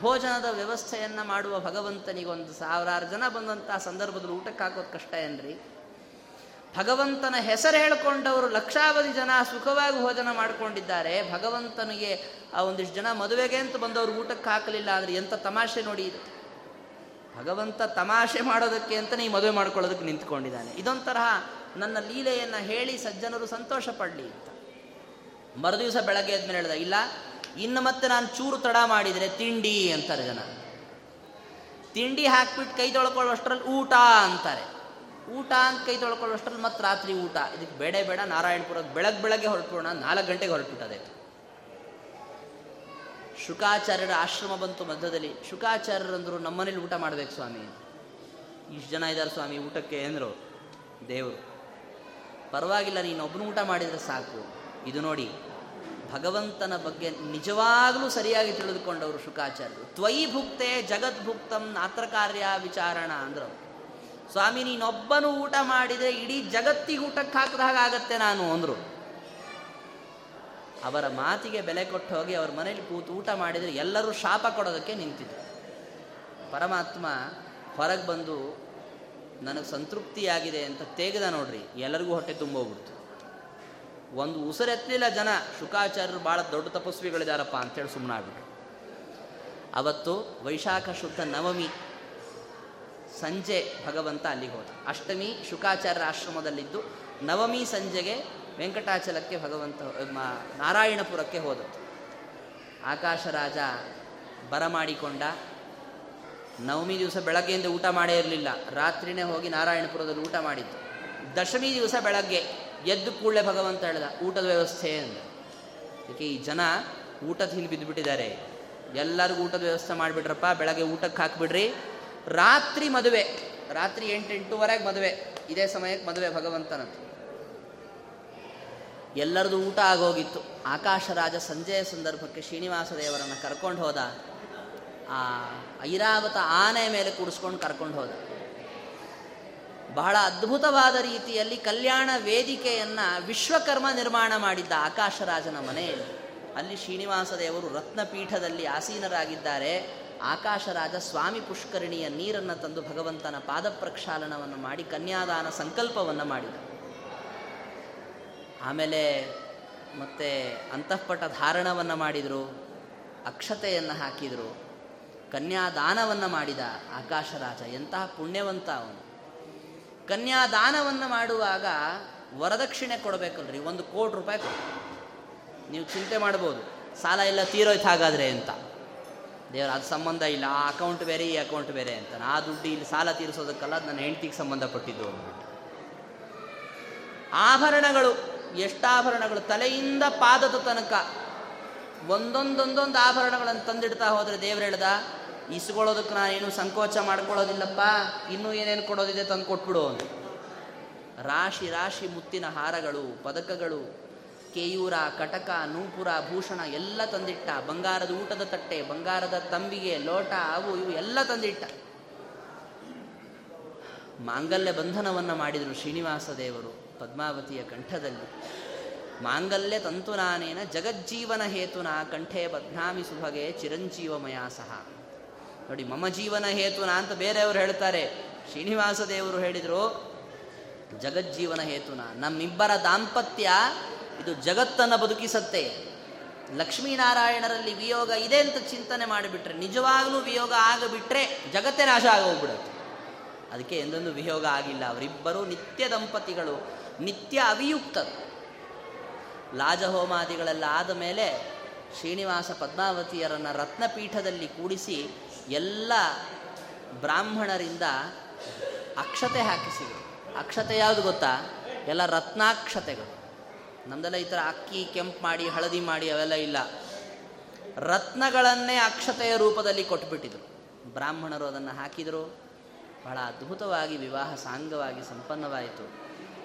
ಭೋಜನದ ವ್ಯವಸ್ಥೆಯನ್ನು ಮಾಡುವ ಭಗವಂತನಿಗೆ ಒಂದು ಸಾವಿರಾರು ಜನ ಬಂದಂಥ ಸಂದರ್ಭದಲ್ಲಿ ಊಟಕ್ಕೆ ಹಾಕೋದು ಕಷ್ಟ ಏನ್ರಿ? ಭಗವಂತನ ಹೆಸರು ಹೇಳಿಕೊಂಡವರು ಲಕ್ಷಾವಧಿ ಜನ ಸುಖವಾಗಿ ಭೋಜನ ಮಾಡಿಕೊಂಡಿದ್ದಾರೆ. ಭಗವಂತನಿಗೆ ಆ ಒಂದಿಷ್ಟು ಜನ ಮದುವೆಗೆ ಅಂತ ಬಂದವರು ಊಟಕ್ಕೆ ಹಾಕಲಿಲ್ಲ ಅಂದರೆ ಎಂಥ ತಮಾಷೆ ನೋಡಿ ಇದು. ಭಗವಂತ ತಮಾಷೆ ಮಾಡೋದಕ್ಕೆ ಅಂತ ನೀವು ಮದುವೆ ಮಾಡ್ಕೊಳ್ಳೋದಕ್ಕೆ ನಿಂತ್ಕೊಂಡಿದ್ದಾನೆ. ಇದೊಂಥರ ನನ್ನ ಲೀಲೆಯನ್ನು ಹೇಳಿ ಸಜ್ಜನರು ಸಂತೋಷ ಪಡಲಿ ಅಂತ. ಮರುದಿವಸ ಬೆಳಗ್ಗೆ ಆದ್ಮೇಲೆ ಹೇಳ್ದ, ಇಲ್ಲ, ಇನ್ನು ಮತ್ತೆ ನಾನು ಚೂರು ತಡ ಮಾಡಿದರೆ ತಿಂಡಿ ಅಂತಾರೆ ಜನ. ತಿಂಡಿ ಹಾಕ್ಬಿಟ್ಟು ಕೈ ತೊಳ್ಕೊಳ್ಳೋಷ್ಟರಲ್ಲಿ ಊಟ ಅಂತಾರೆ. ಊಟ ಅಂತ ಕೈ ತೊಳ್ಕೊಳ್ಳೋಷ್ಟರಲ್ಲಿ ಮತ್ತೆ ರಾತ್ರಿ ಊಟ. ಇದಕ್ಕೆ ಬೇಡ ಬೇಡ ನಾರಾಯಣಪುರಕ್ಕೆ ಬೆಳಗ್ಗೆ ಬೆಳಗ್ಗೆ ಹೊರಟೋಣ ನಾಲ್ಕು ಗಂಟೆಗೆ ಹೊರಟುಬಿಟ್ಟದೆ. ಶುಕಾಚಾರ್ಯರ ಆಶ್ರಮ ಬಂತು ಮಧ್ಯದಲ್ಲಿ. ಶುಕಾಚಾರ್ಯರಂದರು ನಮ್ಮನೇಲಿ ಊಟ ಮಾಡಬೇಕು ಸ್ವಾಮಿ. ಇಷ್ಟು ಜನ ಇದ್ದಾರೆ ಸ್ವಾಮಿ ಊಟಕ್ಕೆ ಅಂದರು. ದೇವರು, ಪರವಾಗಿಲ್ಲ, ನೀನು ಒಬ್ಬನು ಊಟ ಮಾಡಿದರೆ ಸಾಕು. ಇದು ನೋಡಿ, ಭಗವಂತನ ಬಗ್ಗೆ ನಿಜವಾಗಲೂ ಸರಿಯಾಗಿ ತಿಳಿದುಕೊಂಡವರು ಶುಕಾಚಾರ್ಯರು. ತ್ವಯಿ ಭುಕ್ತೆ ಜಗದ್ಭುಕ್ತಂ ನಾತ್ರ ಕಾರ್ಯ ವಿಚಾರಣ ಅಂದರು. ಸ್ವಾಮಿ, ನೀನೊಬ್ಬನು ಊಟ ಮಾಡಿದರೆ ಇಡೀ ಜಗತ್ತಿಗೆ ಊಟಕ್ಕೆ ಹಾಕಿದ ಹಾಗಾಗತ್ತೆ ನಾನು ಅಂದರು. ಅವರ ಮಾತಿಗೆ ಬೆಲೆ ಕೊಟ್ಟು ಹೋಗಿ ಅವ್ರ ಮನೇಲಿ ಕೂತು ಊಟ ಮಾಡಿದರೆ ಎಲ್ಲರೂ ಶಾಪ ಕೊಡೋದಕ್ಕೆ ನಿಂತಿದ್ದರು ಪರಮಾತ್ಮ ಹೊರಗೆ ಬಂದು, ನನಗೆ ಸಂತೃಪ್ತಿಯಾಗಿದೆ ಅಂತ ತೆಗೆದ ನೋಡ್ರಿ, ಎಲ್ಲರಿಗೂ ಹೊಟ್ಟೆ ತುಂಬೋಗ್ಬಿಡ್ತು. ಒಂದು ಉಸಿರೆತ್ತಲಿಲ್ಲ ಜನ, ಶುಕಾಚಾರ್ಯರು ಭಾಳ ದೊಡ್ಡ ತಪಸ್ವಿಗಳಿದಾರಪ್ಪ ಅಂತೇಳಿ ಸುಮ್ಮನಾಗ್ಬಿಟ್ರು ಅವತ್ತು ವೈಶಾಖ ಶುದ್ಧ ನವಮಿ ಸಂಜೆ ಭಗವಂತ ಅಲ್ಲಿಗೆ ಹೋದ. ಅಷ್ಟಮಿ ಶುಕಾಚಾರ್ಯರ ಆಶ್ರಮದಲ್ಲಿದ್ದು ನವಮಿ ಸಂಜೆಗೆ ವೆಂಕಟಾಚಲಕ್ಕೆ ಭಗವಂತ ನಾರಾಯಣಪುರಕ್ಕೆ ಹೋದದ್ದು. ಆಕಾಶರಾಜ ಬರಮಾಡಿಕೊಂಡ ನವಮಿ ದಿವಸ ಬೆಳಗ್ಗೆಯಿಂದ ಊಟ ಮಾಡೇ ಇರಲಿಲ್ಲ. ರಾತ್ರಿನೇ ಹೋಗಿ ನಾರಾಯಣಪುರದಲ್ಲಿ ಊಟ ಮಾಡಿದ್ದು. ದಶಮಿ ದಿವಸ ಬೆಳಗ್ಗೆ ಎದ್ದು ಕೂಡಲೇ ಭಗವಂತ ಹೇಳ್ದ, ಊಟದ ವ್ಯವಸ್ಥೆ ಅಂತ ಅದಕ್ಕೆ ಈ ಜನ ಊಟದ ಹಿಂದೆ ಬಿದ್ದುಬಿಟ್ಟಿದ್ದಾರೆ. ಎಲ್ಲರಿಗೂ ಊಟದ ವ್ಯವಸ್ಥೆ ಮಾಡಿಬಿಟ್ರಪ್ಪ, ಬೆಳಗ್ಗೆ ಊಟಕ್ಕೆ ಹಾಕ್ಬಿಡ್ರಿ. ರಾತ್ರಿ ಮದುವೆ, ರಾತ್ರಿ ಎಂಟು ಎಂಟೂವರೆಗೆ ಮದುವೆ, ಇದೇ ಸಮಯಕ್ಕೆ ಮದುವೆ ಭಗವಂತನದ್ದು ಎಲ್ಲರದು ಊಟ ಆಗೋಗಿತ್ತು. ಆಕಾಶರಾಜ ಸಂಜೆಯ ಸಂದರ್ಭಕ್ಕೆ ಶ್ರೀನಿವಾಸ ದೇವರನ್ನು ಕರ್ಕೊಂಡು ಹೋದ. ಆ ಐರಾವತ ಆನೆ ಮೇಲೆ ಕೂಡಿಸ್ಕೊಂಡು ಕರ್ಕೊಂಡು ಹೋದ. ಬಹಳ ಅದ್ಭುತವಾದ ರೀತಿಯಲ್ಲಿ ಕಲ್ಯಾಣ ವೇದಿಕೆಯನ್ನು ವಿಶ್ವಕರ್ಮ ನಿರ್ಮಾಣ ಮಾಡಿದ್ದ ಆಕಾಶರಾಜನ ಮನೆಯಲ್ಲಿ. ಅಲ್ಲಿ ಶ್ರೀನಿವಾಸ ದೇವರು ರತ್ನಪೀಠದಲ್ಲಿ ಆಸೀನರಾಗಿದ್ದಾರೆ. ಆಕಾಶರಾಜ ಸ್ವಾಮಿ ಪುಷ್ಕರಣಿಯ ನೀರನ್ನು ತಂದು ಭಗವಂತನ ಪಾದ ಪ್ರಕ್ಷಾಲನವನ್ನು ಮಾಡಿ, ಕನ್ಯಾದಾನ ಸಂಕಲ್ಪವನ್ನು ಮಾಡಿದ. ಆಮೇಲೆ ಮತ್ತೆ ಅಂತಃಪಟ ಧಾರಣವನ್ನು ಮಾಡಿದರು, ಅಕ್ಷತೆಯನ್ನು ಹಾಕಿದರು, ಕನ್ಯಾದಾನವನ್ನು ಮಾಡಿದ ಆಕಾಶರಾಜ. ಎಂತಹ ಪುಣ್ಯವಂತ ಅವನು. ಕನ್ಯಾದಾನವನ್ನು ಮಾಡುವಾಗ ವರದಕ್ಷಿಣೆ ಕೊಡಬೇಕಲ್ರಿ, ಒಂದು ಕೋಟಿ ರೂಪಾಯಿ ನೀವು ಚಿಂತೆ ಮಾಡ್ಬೋದು, ಸಾಲ ಎಲ್ಲ ತೀರೋಯ್ತು ಹಾಗಾದರೆ ಅಂತ. ದೇವ್ರ, ಅದು ಸಂಬಂಧ ಇಲ್ಲ. ಆ ಅಕೌಂಟ್ ಬೇರೆ, ಈ ಅಕೌಂಟ್ ಬೇರೆ ಅಂತ. ಆ ದುಡ್ಡು ಇಲ್ಲಿ ಸಾಲ ತೀರಿಸೋದಕ್ಕಲ್ಲ ನನ್ನ ಹೆಂಡತಿಗೆ ಸಂಬಂಧಪಟ್ಟಿದ್ದು ಅಂದ್ಬಿಟ್ಟು. ಆಭರಣಗಳು ಎಷ್ಟಾಭರಣಗಳು ತಲೆಯಿಂದ ಪಾದದ ತನಕ ಒಂದೊಂದೊಂದೊಂದು ಆಭರಣಗಳನ್ನು ತಂದಿಡ್ತಾ ಹೋದರೆ ದೇವ್ರು ಹೇಳ್ದ, ಇಸ್ಕೊಳ್ಳೋದಕ್ಕೆ ನಾನೇನು ಸಂಕೋಚ ಮಾಡ್ಕೊಳ್ಳೋದಿಲ್ಲಪ್ಪ, ಇನ್ನೂ ಏನೇನು ಕೊಡೋದಿದೆ ತಂದು ಕೊಟ್ಬಿಡು ಅಂತ. ರಾಶಿ ರಾಶಿ ಮುತ್ತಿನ ಹಾರಗಳು, ಪದಕಗಳು ಕೇಯೂರ, ಕಟಕ, ನೂಪುರ, ಭೂಷಣ ಎಲ್ಲ ತಂದಿಟ್ಟ. ಬಂಗಾರದ ಊಟದ ತಟ್ಟೆ, ಬಂಗಾರದ ತಂಬಿಗೆ ಲೋಟ, ಅವು ಇವು ಎಲ್ಲ ತಂದಿಟ್ಟ. ಮಾಂಗಲ್ಯ ಬಂಧನವನ್ನು ಮಾಡಿದರು ಶ್ರೀನಿವಾಸ ದೇವರು ಪದ್ಮಾವತಿಯ ಕಂಠದಲ್ಲಿ. ಮಾಂಗಲ್ಯ ತಂತುನಾನೇನ ಜಗಜ್ಜೀವನ ಹೇತುನ ಕಂಠೆ ಬದ್ನಾಮಿ ಸುಭಗೆ ಚಿರಂಜೀವಮಯ ಸಹ. ನೋಡಿ, ಮಮ ಜೀವನ ಹೇತುನ ಅಂತ ಬೇರೆಯವರು ಹೇಳ್ತಾರೆ. ಶ್ರೀನಿವಾಸ ದೇವರು ಹೇಳಿದರು, ಜಗಜ್ಜೀವನ ಹೇತುನ. ನಮ್ಮಿಬ್ಬರ ದಾಂಪತ್ಯ ಇದು ಜಗತ್ತನ್ನು ಬದುಕಿಸತ್ತೆ. ಲಕ್ಷ್ಮೀನಾರಾಯಣರಲ್ಲಿ ವಿಯೋಗ ಇದೆ ಅಂತ ಚಿಂತನೆ ಮಾಡಿಬಿಟ್ರೆ, ನಿಜವಾಗಲೂ ವಿಯೋಗ ಆಗಬಿಟ್ರೆ ಜಗತ್ತೇ ನಾಶ ಆಗೋಗ್ಬಿಡುತ್ತೆ. ಅದಕ್ಕೆ ಎಂದೊಂದು ವಿಯೋಗ ಆಗಿಲ್ಲ. ಅವರಿಬ್ಬರು ನಿತ್ಯ ದಂಪತಿಗಳು, ನಿತ್ಯ ಅವಿಯುಕ್ತರು. ಲಾಜಹೋಮಾದಿಗಳೆಲ್ಲ ಆದ ಮೇಲೆ ಶ್ರೀನಿವಾಸ ಪದ್ಮಾವತಿಯರನ್ನು ರತ್ನಪೀಠದಲ್ಲಿ ಕೂಡಿಸಿ ಎಲ್ಲ ಬ್ರಾಹ್ಮಣರಿಂದ ಅಕ್ಷತೆ ಹಾಕಿಸಿದರು. ಅಕ್ಷತೆ ಯಾವುದು ಗೊತ್ತಾ? ಎಲ್ಲ ರತ್ನಾಕ್ಷತೆಗಳು. ನಮ್ದೆಲ್ಲ ಈ ಥರ ಅಕ್ಕಿ, ಕೆಂಪು ಮಾಡಿ, ಹಳದಿ ಮಾಡಿ ಅವೆಲ್ಲ ಇಲ್ಲ. ರತ್ನಗಳನ್ನೇ ಅಕ್ಷತೆಯ ರೂಪದಲ್ಲಿ ಕೊಟ್ಬಿಟ್ಟಿದ್ರು. ಬ್ರಾಹ್ಮಣರು ಅದನ್ನು ಹಾಕಿದರು. ಬಹಳ ಅದ್ಭುತವಾಗಿ, ವಿವಾಹ ಸಾಂಗವಾಗಿ ಸಂಪನ್ನವಾಯಿತು.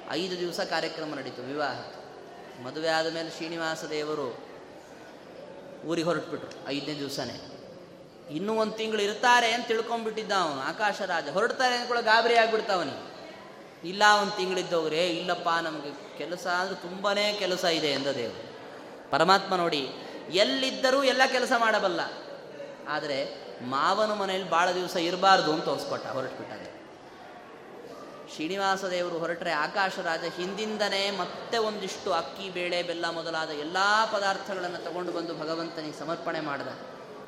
ಐದು ದಿವಸ ಕಾರ್ಯಕ್ರಮ ನಡೀತು ವಿವಾಹ. ಮದುವೆ ಆದ ಮೇಲೆ ಶ್ರೀನಿವಾಸ ದೇವರು ಊರಿಗೆ ಹೊರಟ್ಬಿಟ್ರು, ಐದನೇ ದಿವಸನೇ. ಇನ್ನೂ ಒಂದು ತಿಂಗಳು ಇರ್ತಾರೆ ಅಂತ ತಿಳ್ಕೊಂಬಿಟ್ಟಿದ್ದ ಅವನು. ಆಕಾಶ ರಾಜ ಹೊರಡ್ತಾರೆ ಅಂದ್ಕೊಳ್ಳೋ ಗಾಬರಿ ಆಗ್ಬಿಡ್ತಾವನಿ ಇಲ್ಲ ಒಂದು ತಿಂಗಳಿದ್ದವ್ರೆ, ಇಲ್ಲಪ್ಪ, ನಮಗೆ ಕೆಲಸ ಅಂದ್ರೆ ತುಂಬಾ ಕೆಲಸ ಇದೆ ಎಂದ ದೇವರು. ಪರಮಾತ್ಮ ನೋಡಿ, ಎಲ್ಲಿದ್ದರೂ ಎಲ್ಲ ಕೆಲಸ ಮಾಡಬಲ್ಲ. ಆದರೆ ಮಾವನ ಮನೆಯಲ್ಲಿ ಭಾಳ ದಿವಸ ಇರಬಾರ್ದು ಅಂತ ತೋರಿಸ್ಕೊಟ್ಟ ಹೊರಟ್ಬಿಟ್ಟಾನೆ ಶ್ರೀನಿವಾಸ ದೇವರು ಹೊರಟರೆ ಆಕಾಶ ರಾಜ ಹಿಂದಿಂದನೇ ಮತ್ತೆ ಒಂದಿಷ್ಟು ಅಕ್ಕಿ, ಬೇಳೆ, ಬೆಲ್ಲ ಮೊದಲಾದ ಎಲ್ಲ ಪದಾರ್ಥಗಳನ್ನು ತಗೊಂಡು ಬಂದು ಭಗವಂತನಿಗೆ ಸಮರ್ಪಣೆ ಮಾಡಿದ.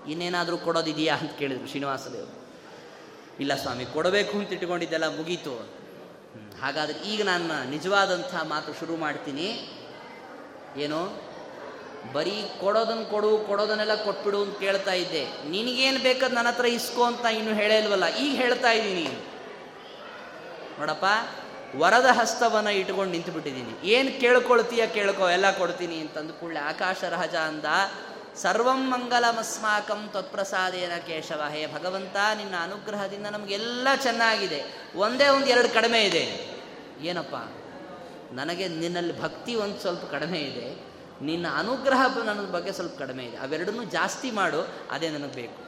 ಇನ್ನೇನಾದರೂ ಕೊಡೋದಿದೆಯಾ ಅಂತ ಕೇಳಿದರು ಶ್ರೀನಿವಾಸ ದೇವರು. ಇಲ್ಲ ಸ್ವಾಮಿ, ಕೊಡಬೇಕು ಅಂತ ಇಟ್ಕೊಂಡಿದ್ದೆಲ್ಲ ಮುಗೀತು. ಹಾಗಾದ್ರೆ ಈಗ ನಾನು ನಿಜವಾದಂಥ ಮಾತು ಶುರು ಮಾಡ್ತೀನಿ. ಏನು? ಬರೀ ಕೊಡೋದನ್ನು ಕೊಡು, ಕೊಡೋದನ್ನೆಲ್ಲ ಕೊಟ್ಬಿಡು ಅಂತ ಕೇಳ್ತಾ ಇದ್ದೆ. ನಿನಗೇನು ಬೇಕಾದ್ ನನ್ನ ಹತ್ರ ಇಸ್ಕೋ ಅಂತ ಇನ್ನು ಹೇಳೇ ಇಲ್ವಲ್ಲ, ಈಗ ಹೇಳ್ತಾ ಇದ್ದೀನಿ ನೋಡಪ್ಪ, ವರದ ಹಸ್ತವನ್ನು ಇಟ್ಕೊಂಡು ನಿಂತು ಬಿಟ್ಟಿದ್ದೀನಿ ಏನು ಕೇಳ್ಕೊಳ್ತೀಯ ಕೇಳ್ಕೊ, ಎಲ್ಲ ಕೊಡ್ತೀನಿ ಅಂತಂದು ಕೂಡಲೇ ಆಕಾಶ ರಹಜ ಅಂದ. ಸರ್ವಂ ಮಂಗಲಮಸ್ಮಾಕಂ ತತ್ಪ್ರಸಾದೇನ ಕೇಶವ. ಹೇ ಭಗವಂತ, ನಿನ್ನ ಅನುಗ್ರಹದಿಂದ ನಮಗೆಲ್ಲ ಚೆನ್ನಾಗಿದೆ. ಒಂದೇ ಒಂದು ಎರಡು ಕಡಿಮೆ ಇದೆ. ಏನಪ್ಪ? ನನಗೆ ನಿನ್ನಲ್ಲಿ ಭಕ್ತಿ ಒಂದು ಸ್ವಲ್ಪ ಕಡಿಮೆ ಇದೆ. ನಿನ್ನ ಅನುಗ್ರಹ ನನ್ನ ಬಗ್ಗೆ ಸ್ವಲ್ಪ ಕಡಿಮೆ ಇದೆ. ಅವೆರಡನ್ನೂ ಜಾಸ್ತಿ ಮಾಡು, ಅದೇ ನನಗೆ ಬೇಕು.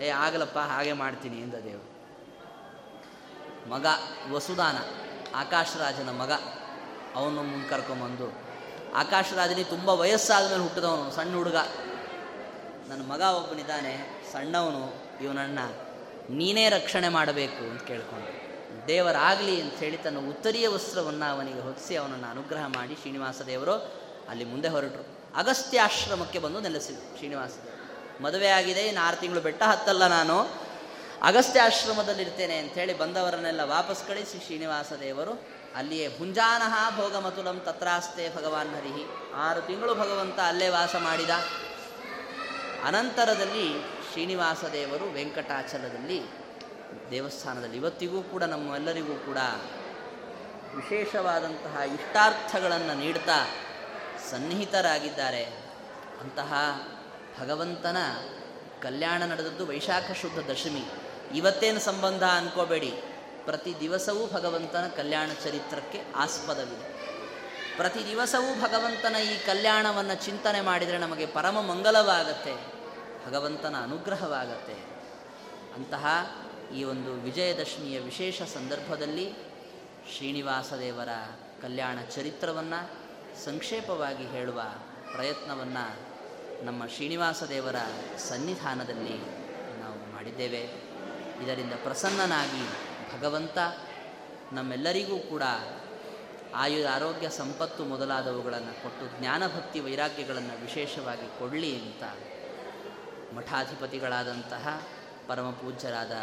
ಏ, ಆಗಲಪ್ಪ, ಹಾಗೆ ಮಾಡ್ತೀನಿ ಎಂದ ದೇವರು. ಮಗ ವಸುದಾನ, ಆಕಾಶರಾಜನ ಮಗ ಅವನು ಮುಂದೆ ಕರ್ಕೊಂಬಂದು ಆಕಾಶರಾಜನಿಗೆ ತುಂಬ ವಯಸ್ಸಾದ ಮೇಲೆ ಹುಟ್ಟಿದವನು, ಸಣ್ಣ ಹುಡುಗ. ನನ್ನ ಮಗ ಒಬ್ಬನಿದ್ದಾನೆ, ಸಣ್ಣವನು, ಇವನನ್ನ ನೀನೇ ರಕ್ಷಣೆ ಮಾಡಬೇಕು ಅಂತ ಕೇಳ್ಕೊಂಡು, ದೇವರಾಗಲಿ ಹೇಳಿ ತನ್ನ ಉತ್ತರೀಯ ವಸ್ತ್ರವನ್ನು ಅವನಿಗೆ ಹೊದಿಸಿ ಅವನನ್ನು ಅನುಗ್ರಹ ಮಾಡಿ ಶ್ರೀನಿವಾಸ ದೇವರು ಅಲ್ಲಿ ಮುಂದೆ ಹೊರಟರು. ಅಗಸ್ತ್ಯಾಶ್ರಮಕ್ಕೆ ಬಂದು ನೆಲೆಸಿದ್ರು ಶ್ರೀನಿವಾಸ. ಮದುವೆ ಆಗಿದೆ, ಇನ್ನು ಆರು ತಿಂಗಳು ಬೆಟ್ಟ ಹತ್ತಲ್ಲ ನಾನು. ಅಗಸ್ತ್ಯ ಆಶ್ರಮದಲ್ಲಿರ್ತೇನೆ ಅಂಥೇಳಿ ಬಂದವರನ್ನೆಲ್ಲ ವಾಪಸ್ ಕಳಿಸಿ ಶ್ರೀನಿವಾಸ ದೇವರು. ಅಲ್ಲಿಯೇ ಭುಂಜಾನಹ ಭೋಗಮತುಲಂ ತತ್ರಾಸ್ತೆ ಭಗವಾನ್ ಹರಿಹಿ. ಆರು ತಿಂಗಳು ಭಗವಂತ ಅಲ್ಲೇ ವಾಸ ಮಾಡಿದ. ಅನಂತರದಲ್ಲಿ ಶ್ರೀನಿವಾಸ ದೇವರು ವೆಂಕಟಾಚಲದಲ್ಲಿ ದೇವಸ್ಥಾನದಲ್ಲಿ ಇವತ್ತಿಗೂ ಕೂಡ ನಮ್ಮೆಲ್ಲರಿಗೂ ಕೂಡ ವಿಶೇಷವಾದಂತಹ ಇಷ್ಟಾರ್ಥಗಳನ್ನು ನೀಡ್ತಾ ಸನ್ನಿಹಿತರಾಗಿದ್ದಾರೆ. ಅಂತಹ ಭಗವಂತನ ಕಲ್ಯಾಣ ನಡೆದದ್ದು ವೈಶಾಖ ಶುದ್ಧ ದಶಮಿ. ಇವತ್ತೇನು ಸಂಬಂಧ ಅನ್ಕೋಬೇಡಿ. ಪ್ರತಿ ದಿವಸವೂ ಭಗವಂತನ ಕಲ್ಯಾಣ ಚರಿತ್ರಕ್ಕೆ ಆಸ್ಪದವಿದೆ. ಪ್ರತಿ ದಿವಸವೂ ಭಗವಂತನ ಈ ಕಲ್ಯಾಣವನ್ನು ಚಿಂತನೆ ಮಾಡಿದರೆ ನಮಗೆ ಪರಮ ಮಂಗಲವಾಗತ್ತೆ, ಭಗವಂತನ ಅನುಗ್ರಹವಾಗತ್ತೆ. ಅಂತಹ ಈ ಒಂದು ವಿಜಯದಶಮಿಯ ವಿಶೇಷ ಸಂದರ್ಭದಲ್ಲಿ ಶ್ರೀನಿವಾಸ ದೇವರ ಕಲ್ಯಾಣ ಚರಿತ್ರವನ್ನು ಸಂಕ್ಷೇಪವಾಗಿ ಹೇಳುವ ಪ್ರಯತ್ನವನ್ನು ನಮ್ಮ ಶ್ರೀನಿವಾಸ ದೇವರ ಸನ್ನಿಧಾನದಲ್ಲಿ ನಾವು ಮಾಡಿದ್ದೇವೆ. ಇದರಿಂದ ಪ್ರಸನ್ನನಾಗಿ ಭಗವಂತ ನಮ್ಮೆಲ್ಲರಿಗೂ ಕೂಡ ಆಯು ಆರೋಗ್ಯ ಸಂಪತ್ತು ಮೊದಲಾದವುಗಳನ್ನು ಕೊಟ್ಟು ಜ್ಞಾನಭಕ್ತಿ ವೈರಾಗ್ಯಗಳನ್ನು ವಿಶೇಷವಾಗಿ ಕೊಡಲಿ ಅಂತ ಮಠಾಧಿಪತಿಗಳಾದಂತಹ ಪರಮ ಪೂಜ್ಯರಾದ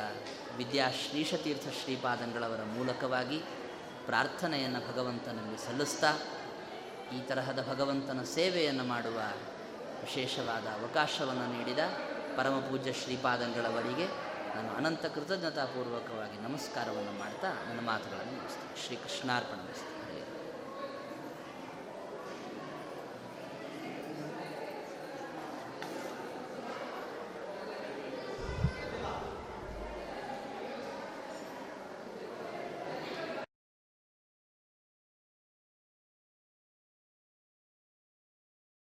ವಿದ್ಯಾ ಶ್ರೀಶತೀರ್ಥ ಶ್ರೀಪಾದಂಗಳವರ ಮೂಲಕವಾಗಿ ಪ್ರಾರ್ಥನೆಯನ್ನು ಭಗವಂತನಲ್ಲಿ ಸಲ್ಲಿಸ್ತಾ ಈ ತರಹದ ಭಗವಂತನ ಸೇವೆಯನ್ನು ಮಾಡುವ ವಿಶೇಷವಾದ ಅವಕಾಶವನ್ನು ನೀಡಿದ ಪರಮಪೂಜ್ಯ ಶ್ರೀಪಾದಂಗಳವರಿಗೆ ನಾನು ಅನಂತ ಕೃತಜ್ಞತಾಪೂರ್ವಕವಾಗಿ ನಮಸ್ಕಾರವನ್ನು ಮಾಡ್ತಾ ನನ್ನ ಮಾತುಗಳನ್ನು ಶ್ರೀ ಕೃಷ್ಣಾರ್ಪಣ